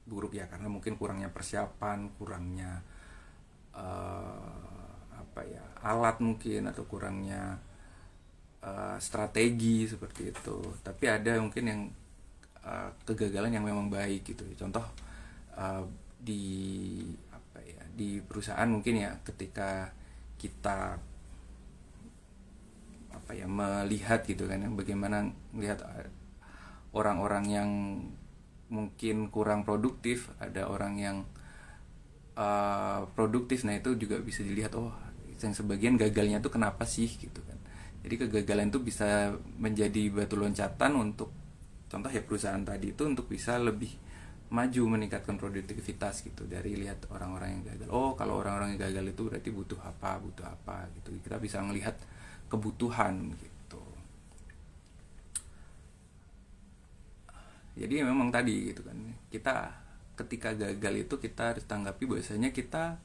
buruk ya karena mungkin kurangnya persiapan kurangnya uh, apa ya alat mungkin atau kurangnya uh, strategi seperti itu. Tapi ada mungkin yang uh, kegagalan yang memang baik gitu. Contoh uh, di apa ya di perusahaan mungkin ya ketika kita apa ya melihat gitu kan ya bagaimana melihat orang-orang yang mungkin kurang produktif ada orang yang uh, produktif nah itu juga bisa dilihat oh yang sebagian gagalnya tuh kenapa sih gitu kan jadi kegagalan itu bisa menjadi batu loncatan untuk contoh ya perusahaan tadi itu untuk bisa lebih maju meningkatkan produktivitas gitu dari lihat orang-orang yang gagal. Oh kalau orang-orang yang gagal itu berarti butuh apa butuh apa gitu. Kita bisa melihat kebutuhan gitu. Jadi memang tadi gitu kan kita ketika gagal itu kita harus tanggapi bahwasanya kita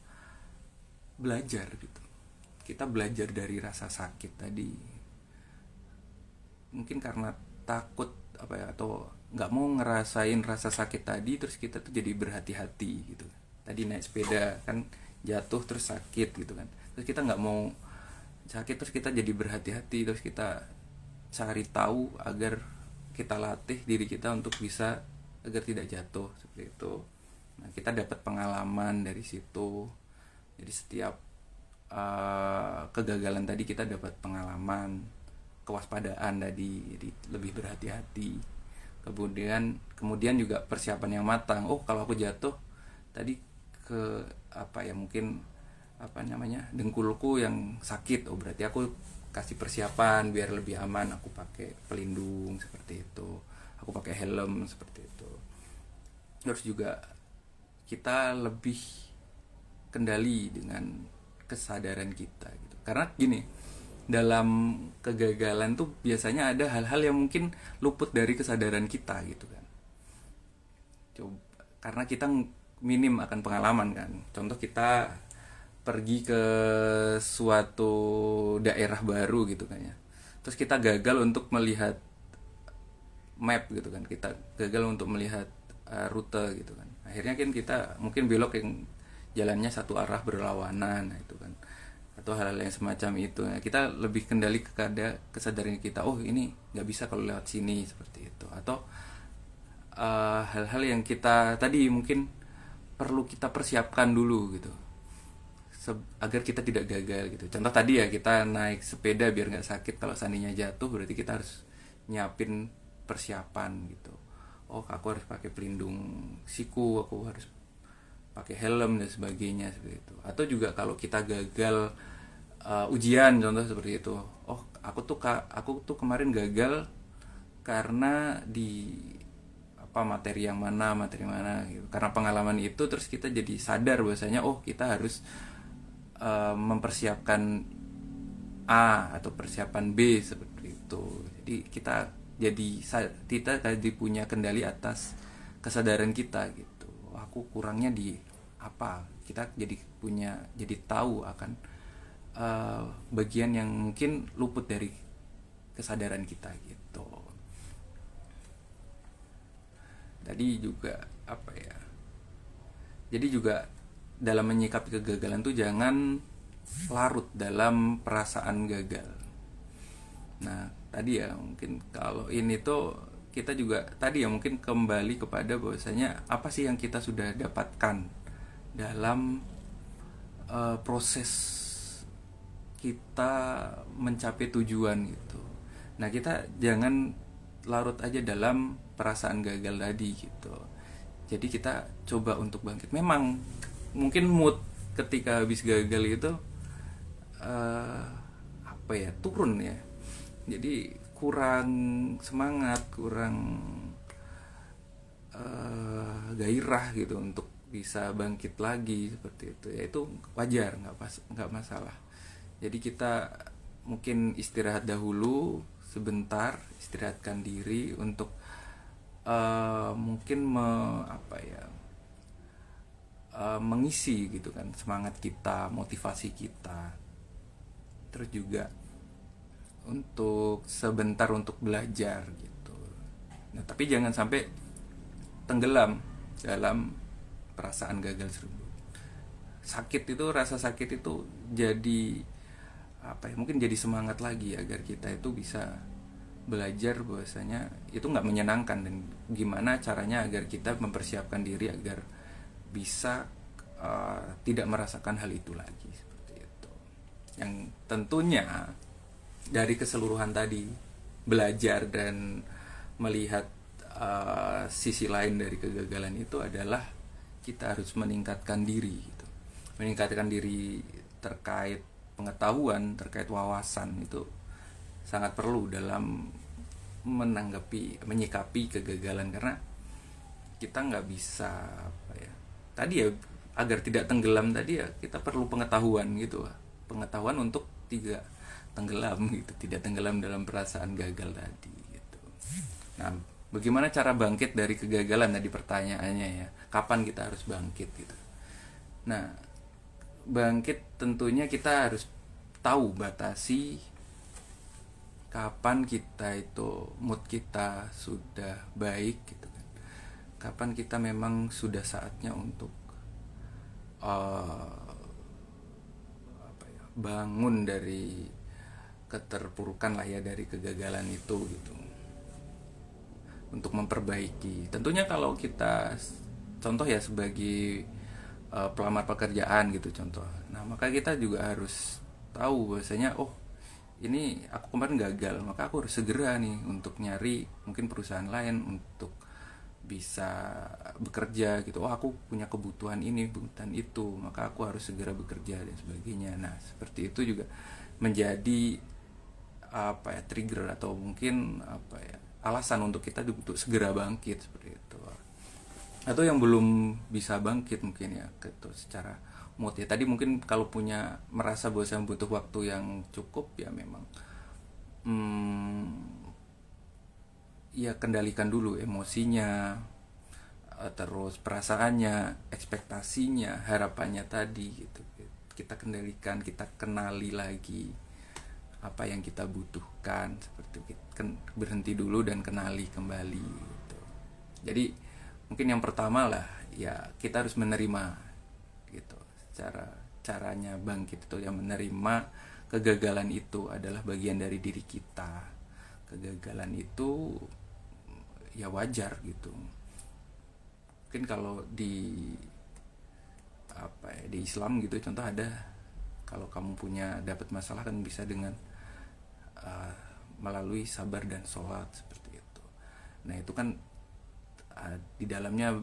belajar gitu. Kita belajar dari rasa sakit tadi mungkin karena takut apa ya atau nggak mau ngerasain rasa sakit tadi terus kita tuh jadi berhati-hati gitu. Tadi naik sepeda kan jatuh terus sakit gitu kan. Terus kita nggak mau sakit terus kita jadi berhati-hati terus kita cari tahu agar kita latih diri kita untuk bisa agar tidak jatuh seperti itu. Nah kita dapat pengalaman dari situ. Jadi setiap uh, kegagalan tadi kita dapat pengalaman kewaspadaan tadi jadi lebih berhati-hati. Kemudian kemudian juga persiapan yang matang. Oh kalau aku jatuh tadi ke apa ya mungkin apa namanya dengkulku yang sakit. Oh berarti aku kasih persiapan biar lebih aman. Aku pakai pelindung seperti itu. Aku pakai helm seperti itu. Terus juga kita lebih kendali dengan kesadaran kita gitu. Karena gini dalam kegagalan tuh biasanya ada hal-hal yang mungkin luput dari kesadaran kita gitu kan. Coba karena kita minim akan pengalaman kan. Contoh kita pergi ke suatu daerah baru gitu kan ya. Terus kita gagal untuk melihat map gitu kan. Kita gagal untuk melihat uh, rute gitu kan. Akhirnya kan kita mungkin belok yang jalannya satu arah berlawanan nah itu kan atau hal-hal yang semacam itu. Nah, kita lebih kendali kepada kesadaran kita oh ini nggak bisa kalau lewat sini seperti itu. Atau eh, hal-hal uh, yang kita tadi mungkin perlu kita persiapkan dulu gitu. Agar kita tidak gagal gitu. Contoh tadi ya kita naik sepeda biar nggak sakit kalau seandainya jatuh berarti kita harus nyiapin persiapan gitu. Oh aku harus pakai pelindung siku aku harus pakai helm dan sebagainya seperti itu. Atau juga kalau kita gagal uh, ujian contoh seperti itu. Oh aku tuh aku tuh kemarin gagal karena di apa materi yang mana materi mana gitu. Karena pengalaman itu terus kita jadi sadar bahwasanya oh kita harus uh, mempersiapkan A atau persiapan B seperti itu. Jadi kita jadi kita tadi punya kendali atas kesadaran kita gitu. Aku kurangnya di apa? Kita jadi punya jadi tahu akan uh, bagian yang mungkin luput dari kesadaran kita gitu tadi juga apa ya jadi juga dalam menyikapi kegagalan tuh jangan larut dalam perasaan gagal. Nah, tadi ya mungkin kalau ini tuh kita juga tadi ya mungkin kembali kepada bahwasanya apa sih yang kita sudah dapatkan dalam uh, proses kita mencapai tujuan gitu. Nah, kita jangan larut aja dalam perasaan gagal tadi gitu. Jadi kita coba untuk bangkit. Memang mungkin mood ketika habis gagal itu uh, apa ya turun ya jadi kurang semangat kurang uh, gairah gitu untuk bisa bangkit lagi seperti itu ya itu wajar nggak pas nggak masalah jadi kita mungkin istirahat dahulu sebentar istirahatkan diri untuk uh, mungkin me, apa ya uh, mengisi gitu kan semangat kita motivasi kita. Terus juga untuk sebentar untuk belajar gitu. Nah tapi jangan sampai tenggelam dalam perasaan gagal tersebut sakit itu rasa sakit itu jadi apa ya mungkin jadi semangat lagi agar kita itu bisa belajar bahwasanya itu nggak menyenangkan dan gimana caranya agar kita mempersiapkan diri agar bisa uh, tidak merasakan hal itu lagi seperti itu yang tentunya dari keseluruhan tadi belajar dan melihat uh, sisi lain dari kegagalan itu adalah kita harus meningkatkan diri gitu. meningkatkan diri terkait pengetahuan terkait wawasan itu sangat perlu dalam menanggapi menyikapi kegagalan. Karena kita nggak bisa apa ya tadi ya agar tidak tenggelam tadi ya kita perlu pengetahuan gitu pengetahuan untuk tidak tenggelam gitu tidak tenggelam dalam perasaan gagal tadi gitu. Nah bagaimana cara bangkit dari kegagalan tadi pertanyaannya ya? Kapan kita harus bangkit gitu? Nah bangkit tentunya kita harus tahu batasi kapan kita itu mood kita sudah baik gitu kapan kita memang sudah saatnya untuk uh, apa ya, bangun dari keterpurukan lah ya dari kegagalan itu gitu. Untuk memperbaiki. Tentunya kalau kita contoh ya sebagai uh, pelamar pekerjaan gitu contoh. Nah maka kita juga harus tahu bahwasanya oh ini aku kemarin gagal maka aku harus segera nih untuk nyari mungkin perusahaan lain untuk bisa bekerja gitu. Oh aku punya kebutuhan ini kebutuhan itu maka aku harus segera bekerja dan sebagainya. Nah seperti itu juga menjadi apa ya trigger atau mungkin apa ya alasan untuk kita untuk segera bangkit seperti itu atau yang belum bisa bangkit mungkin ya gitu secara mood ya. Tadi mungkin kalau punya merasa bahwa butuh waktu yang cukup ya memang hmm, ya kendalikan dulu emosinya eh, terus perasaannya ekspektasinya harapannya tadi gitu. Kita kendalikan kita kenali lagi apa yang kita butuhkan seperti berhenti dulu dan kenali kembali gitu. Jadi mungkin yang pertama lah ya kita harus menerima gitu. Cara caranya bangkit itu yang menerima kegagalan itu adalah bagian dari diri kita. Kegagalan itu ya wajar gitu. Mungkin kalau di apa ya di Islam gitu contoh ada kalau kamu punya dapat masalah kan bisa dengan uh, melalui sabar dan sholat seperti itu. Nah itu kan uh, di dalamnya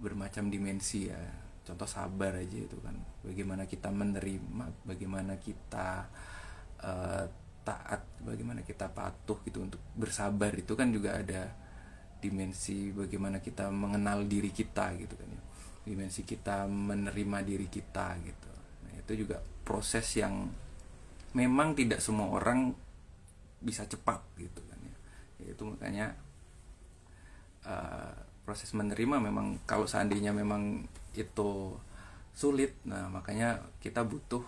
bermacam dimensi ya. Contoh sabar aja itu kan. Bagaimana kita menerima bagaimana kita uh, taat bagaimana kita patuh gitu untuk bersabar itu kan juga ada dimensi bagaimana kita mengenal diri kita gitu kan ya. Dimensi kita menerima diri kita gitu. Nah itu juga proses yang memang tidak semua orang bisa cepat gitu kan ya. Itu makanya uh, proses menerima memang kalau seandainya memang itu sulit nah makanya kita butuh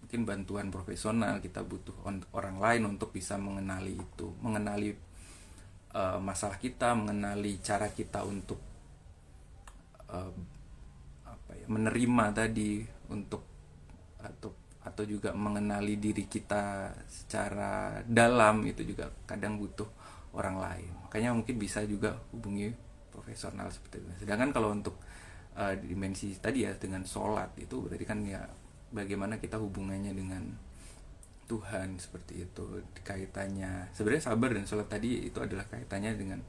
mungkin bantuan profesional kita butuh orang lain untuk bisa mengenali itu mengenali uh, masalah kita mengenali cara kita untuk uh, apa ya menerima tadi untuk atau atau juga mengenali diri kita secara dalam itu juga kadang butuh orang lain. Makanya mungkin bisa juga hubungi profesional seperti itu. Sedangkan kalau untuk uh, dimensi tadi ya dengan sholat itu berarti kan ya bagaimana kita hubungannya dengan Tuhan seperti itu kaitannya. Sebenarnya sabar dan sholat tadi itu adalah kaitannya dengan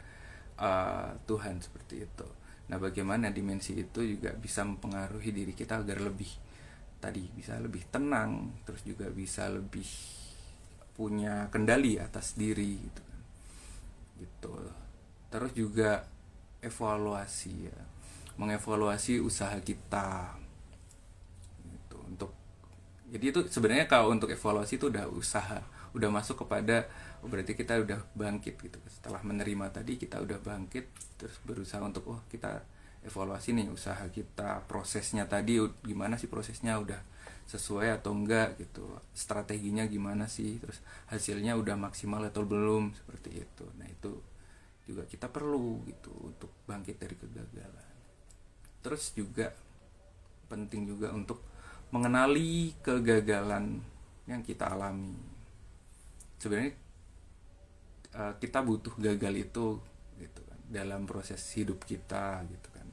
uh, Tuhan seperti itu. Nah bagaimana dimensi itu juga bisa mempengaruhi diri kita agar lebih tadi bisa lebih tenang terus juga bisa lebih punya kendali atas diri gitu kan. Gitu. Terus juga evaluasi ya. Mengevaluasi usaha kita. Jadi itu sebenarnya kalau untuk evaluasi itu udah usaha udah masuk kepada oh berarti kita udah bangkit gitu. Setelah menerima tadi kita udah bangkit terus berusaha untuk oh kita evaluasi nih usaha kita prosesnya tadi gimana sih prosesnya udah sesuai atau enggak gitu. Strateginya gimana sih terus hasilnya udah maksimal atau belum seperti itu. Nah itu juga kita perlu gitu untuk bangkit dari kegagalan. Terus juga penting juga untuk mengenali kegagalan yang kita alami. Sebenarnya uh, kita butuh gagal itu gitu kan dalam proses hidup kita gitu kan.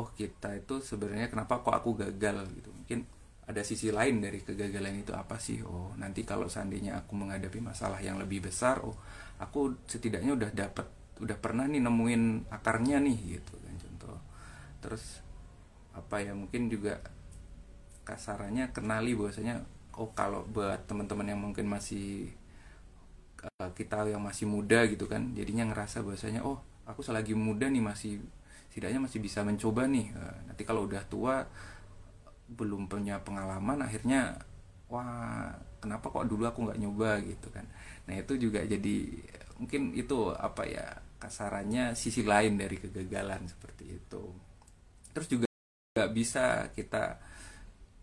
Oh kita itu sebenarnya kenapa kok aku gagal gitu? Mungkin ada sisi lain dari kegagalan itu apa sih? Oh nanti kalau seandainya aku menghadapi masalah yang lebih besar oh aku setidaknya udah dapat udah pernah nih nemuin akarnya nih gitu kan contoh. Terus apa ya mungkin juga kasarannya kenali bahwasanya oh kalau buat teman-teman yang mungkin masih uh, kita yang masih muda gitu kan jadinya ngerasa bahwasanya oh aku selagi muda nih masih setidaknya masih bisa mencoba nih uh, nanti kalau udah tua belum punya pengalaman akhirnya wah kenapa kok dulu aku nggak nyoba gitu kan. Nah itu juga jadi mungkin itu apa ya kasarannya sisi lain dari kegagalan seperti itu terus juga nggak bisa kita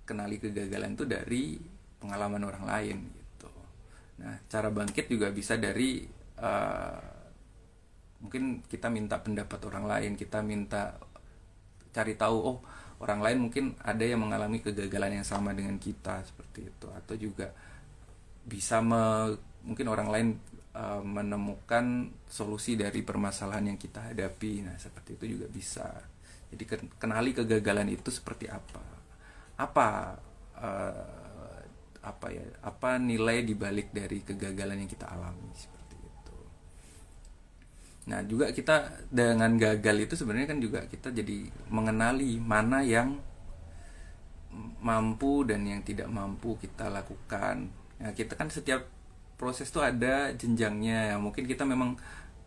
kenali kegagalan itu dari pengalaman orang lain gitu. Nah, cara bangkit juga bisa dari uh, mungkin kita minta pendapat orang lain, kita minta cari tahu oh orang lain mungkin ada yang mengalami kegagalan yang sama dengan kita seperti itu atau juga bisa me, mungkin orang lain uh, menemukan solusi dari permasalahan yang kita hadapi. Nah, seperti itu juga bisa. Jadi kenali kegagalan itu seperti apa apa uh, apa ya apa nilai dibalik dari kegagalan yang kita alami seperti itu nah juga kita dengan gagal itu sebenarnya kan juga kita jadi mengenali mana yang mampu dan yang tidak mampu kita lakukan nah kita kan setiap proses tuh ada jenjangnya ya. Mungkin kita memang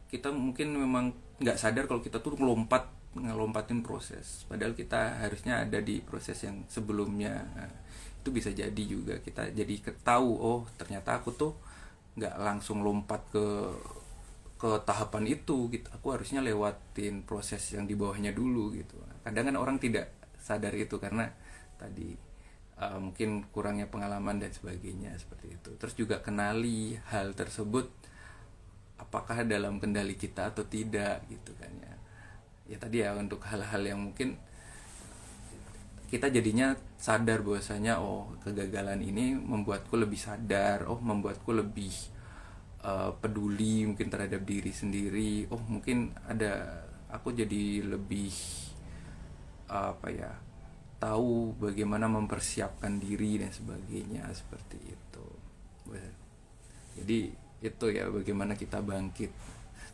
kita mungkin memang nggak sadar kalau kita tuh ngelompat ngelompatin proses. Padahal kita harusnya ada di proses yang sebelumnya. Nah, itu bisa jadi juga kita jadi ketahu oh ternyata aku tuh nggak langsung lompat ke ke tahapan itu gitu. Aku harusnya lewatin proses yang di bawahnya dulu gitu. Kadang kan orang tidak sadar itu karena tadi uh, mungkin kurangnya pengalaman dan sebagainya seperti itu. Terus juga kenali hal tersebut apakah dalam kendali kita atau tidak gitu kan ya. Ya tadi ya untuk hal-hal yang mungkin kita jadinya sadar bahwasanya oh kegagalan ini membuatku lebih sadar oh membuatku lebih uh, peduli mungkin terhadap diri sendiri. Oh mungkin ada aku jadi lebih apa ya tahu bagaimana mempersiapkan diri dan sebagainya seperti itu. Jadi itu ya bagaimana kita bangkit.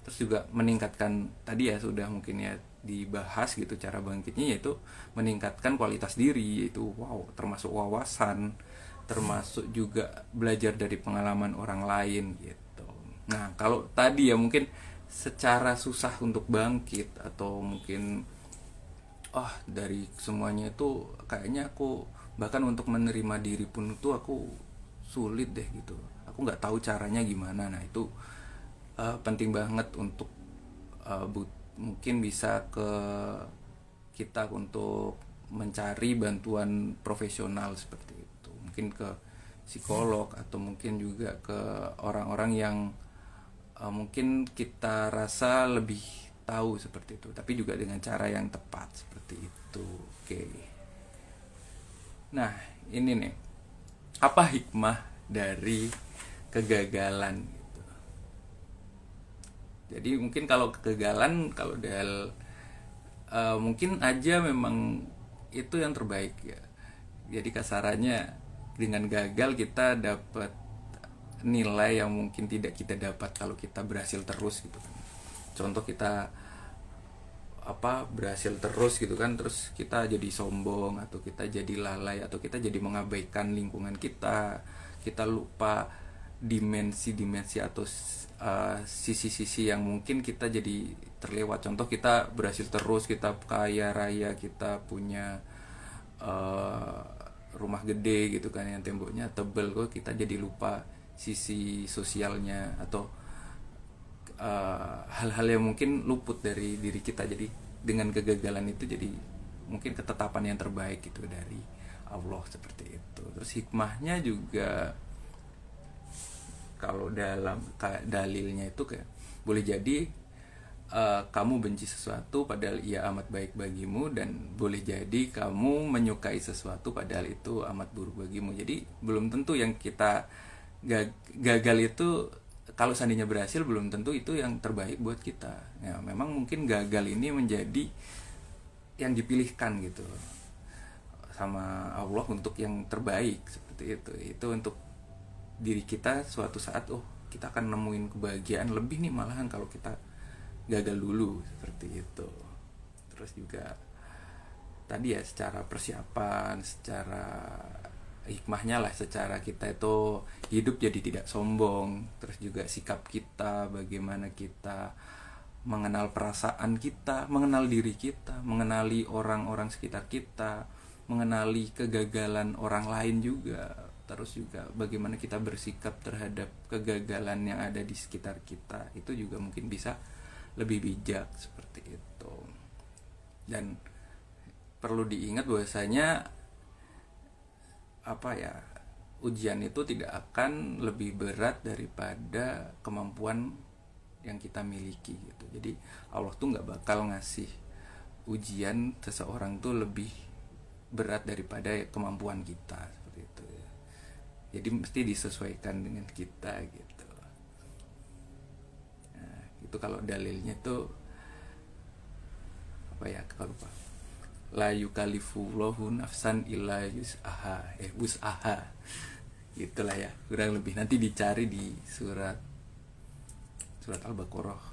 Terus juga meningkatkan tadi ya sudah mungkin ya dibahas gitu cara bangkitnya yaitu meningkatkan kualitas diri yaitu wow termasuk wawasan termasuk juga belajar dari pengalaman orang lain gitu. Nah kalau tadi ya mungkin secara susah untuk bangkit atau mungkin oh dari semuanya itu kayaknya aku bahkan untuk menerima diri pun itu aku sulit deh gitu. Aku nggak tahu caranya gimana. Nah itu uh, penting banget untuk uh, mungkin bisa ke kita untuk mencari bantuan profesional seperti itu. Mungkin ke psikolog atau mungkin juga ke orang-orang yang uh, mungkin kita rasa lebih tahu seperti itu tapi juga dengan cara yang tepat seperti itu. Oke. Nah ini nih. Apa hikmah dari kegagalan jadi mungkin kalau kegagalan kalau dal uh, mungkin aja memang itu yang terbaik ya. Jadi kasarannya dengan gagal kita dapat nilai yang mungkin tidak kita dapat kalau kita berhasil terus gitu kan contoh kita apa berhasil terus gitu kan terus kita jadi sombong atau kita jadi lalai atau kita jadi mengabaikan lingkungan kita kita lupa dimensi-dimensi atau uh, sisi-sisi uh, yang mungkin kita jadi terlewat. Contoh kita berhasil terus kita kaya raya kita punya uh, rumah gede gitu kan yang temboknya tebel kok kita jadi lupa sisi sosialnya atau uh, hal-hal uh, yang mungkin luput dari diri kita. Jadi dengan kegagalan itu jadi mungkin ketetapan yang terbaik gitu dari Allah seperti itu. Terus hikmahnya juga kalau dalam dalilnya itu kayak boleh jadi uh, kamu benci sesuatu padahal ia amat baik bagimu dan boleh jadi kamu menyukai sesuatu padahal itu amat buruk bagimu. Jadi belum tentu yang kita gagal itu kalau seandainya berhasil belum tentu itu yang terbaik buat kita. Ya memang mungkin gagal ini menjadi yang dipilihkan gitu. Sama Allah untuk yang terbaik seperti itu. Itu untuk diri kita suatu saat oh kita akan nemuin kebahagiaan lebih nih malahan kalau kita gagal dulu seperti itu. Terus juga tadi ya secara persiapan secara hikmahnya lah secara kita itu hidup jadi tidak sombong. Terus juga sikap kita bagaimana kita mengenal perasaan kita mengenal diri kita mengenali orang-orang sekitar kita mengenali kegagalan orang lain juga. Terus juga bagaimana kita bersikap terhadap kegagalan yang ada di sekitar kita. Itu juga mungkin bisa lebih bijak seperti itu. Dan perlu diingat bahwasanya apa ya ujian itu tidak akan lebih berat daripada kemampuan yang kita miliki gitu. Jadi Allah tuh nggak bakal ngasih ujian seseorang tuh lebih berat daripada kemampuan kita jadi mesti disesuaikan dengan kita gitu. Nah, itu kalau dalilnya tuh apa ya kalau lupa la yukalifullahu nafsan illa yus'aha eh wus'aha. Itulah ya kurang lebih. Nanti dicari di surat surat al-baqarah.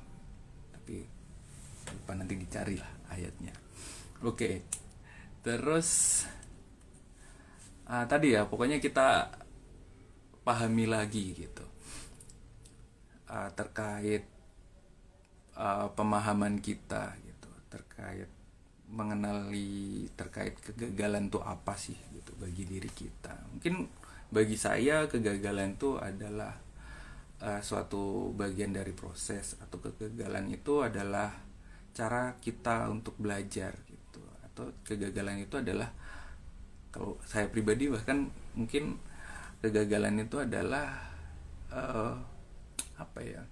Tapi lupa nanti dicari lah ayatnya. Oke. Terus ah, tadi ya pokoknya kita pahami lagi gitu. Uh, terkait uh, pemahaman kita gitu terkait mengenali terkait kegagalan itu apa sih gitu bagi diri kita. Mungkin bagi saya kegagalan itu adalah uh, suatu bagian dari proses atau kegagalan itu adalah cara kita untuk belajar gitu. Atau kegagalan itu adalah kalau saya pribadi bahkan mungkin kegagalan itu adalah uh, apa ya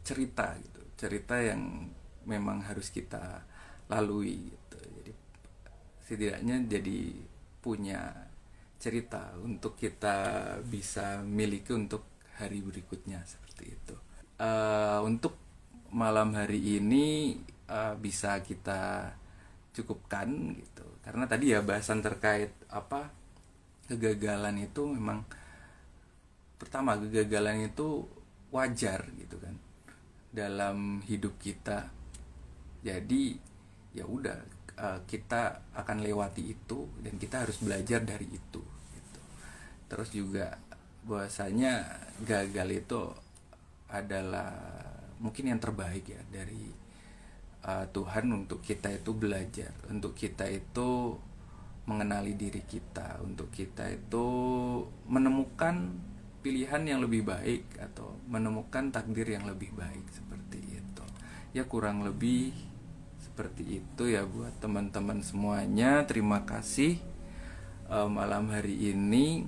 cerita gitu. Cerita yang memang harus kita lalui gitu. Jadi setidaknya jadi punya cerita untuk kita bisa miliki untuk hari berikutnya seperti itu. Uh, untuk malam hari ini uh, bisa kita cukupkan gitu. Karena tadi ya bahasan terkait apa kegagalan itu memang pertama kegagalan itu wajar gitu kan dalam hidup kita. Jadi ya udah uh, kita akan lewati itu dan kita harus belajar dari itu gitu. terus juga bahwasanya gagal itu adalah mungkin yang terbaik ya dari uh, Tuhan untuk kita itu belajar untuk kita itu mengenali diri kita untuk kita itu menemukan pilihan yang lebih baik atau menemukan takdir yang lebih baik seperti itu ya kurang lebih seperti itu ya buat teman-teman semuanya. Terima kasih uh, malam hari ini.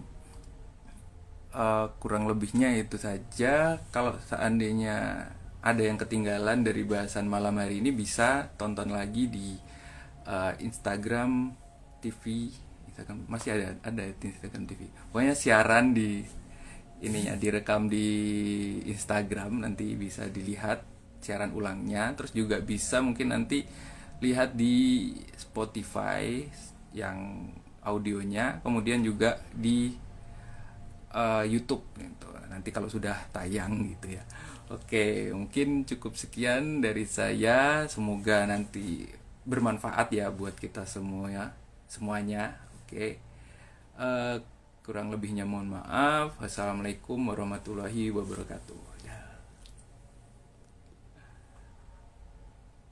Uh, kurang lebihnya itu saja. Kalau seandainya ada yang ketinggalan dari bahasan malam hari ini bisa tonton lagi di uh, Instagram TV Instagram masih ada ada Instagram TV pokoknya siaran di ininya direkam di Instagram nanti bisa dilihat siaran ulangnya terus juga bisa mungkin nanti lihat di Spotify yang audionya kemudian juga di uh, YouTube gitu. Nanti kalau sudah tayang gitu ya. Oke mungkin cukup sekian dari saya. Semoga nanti bermanfaat ya buat kita semua ya semuanya. Oke. Uh, kurang lebihnya mohon maaf. Wassalamualaikum warahmatullahi wabarakatuh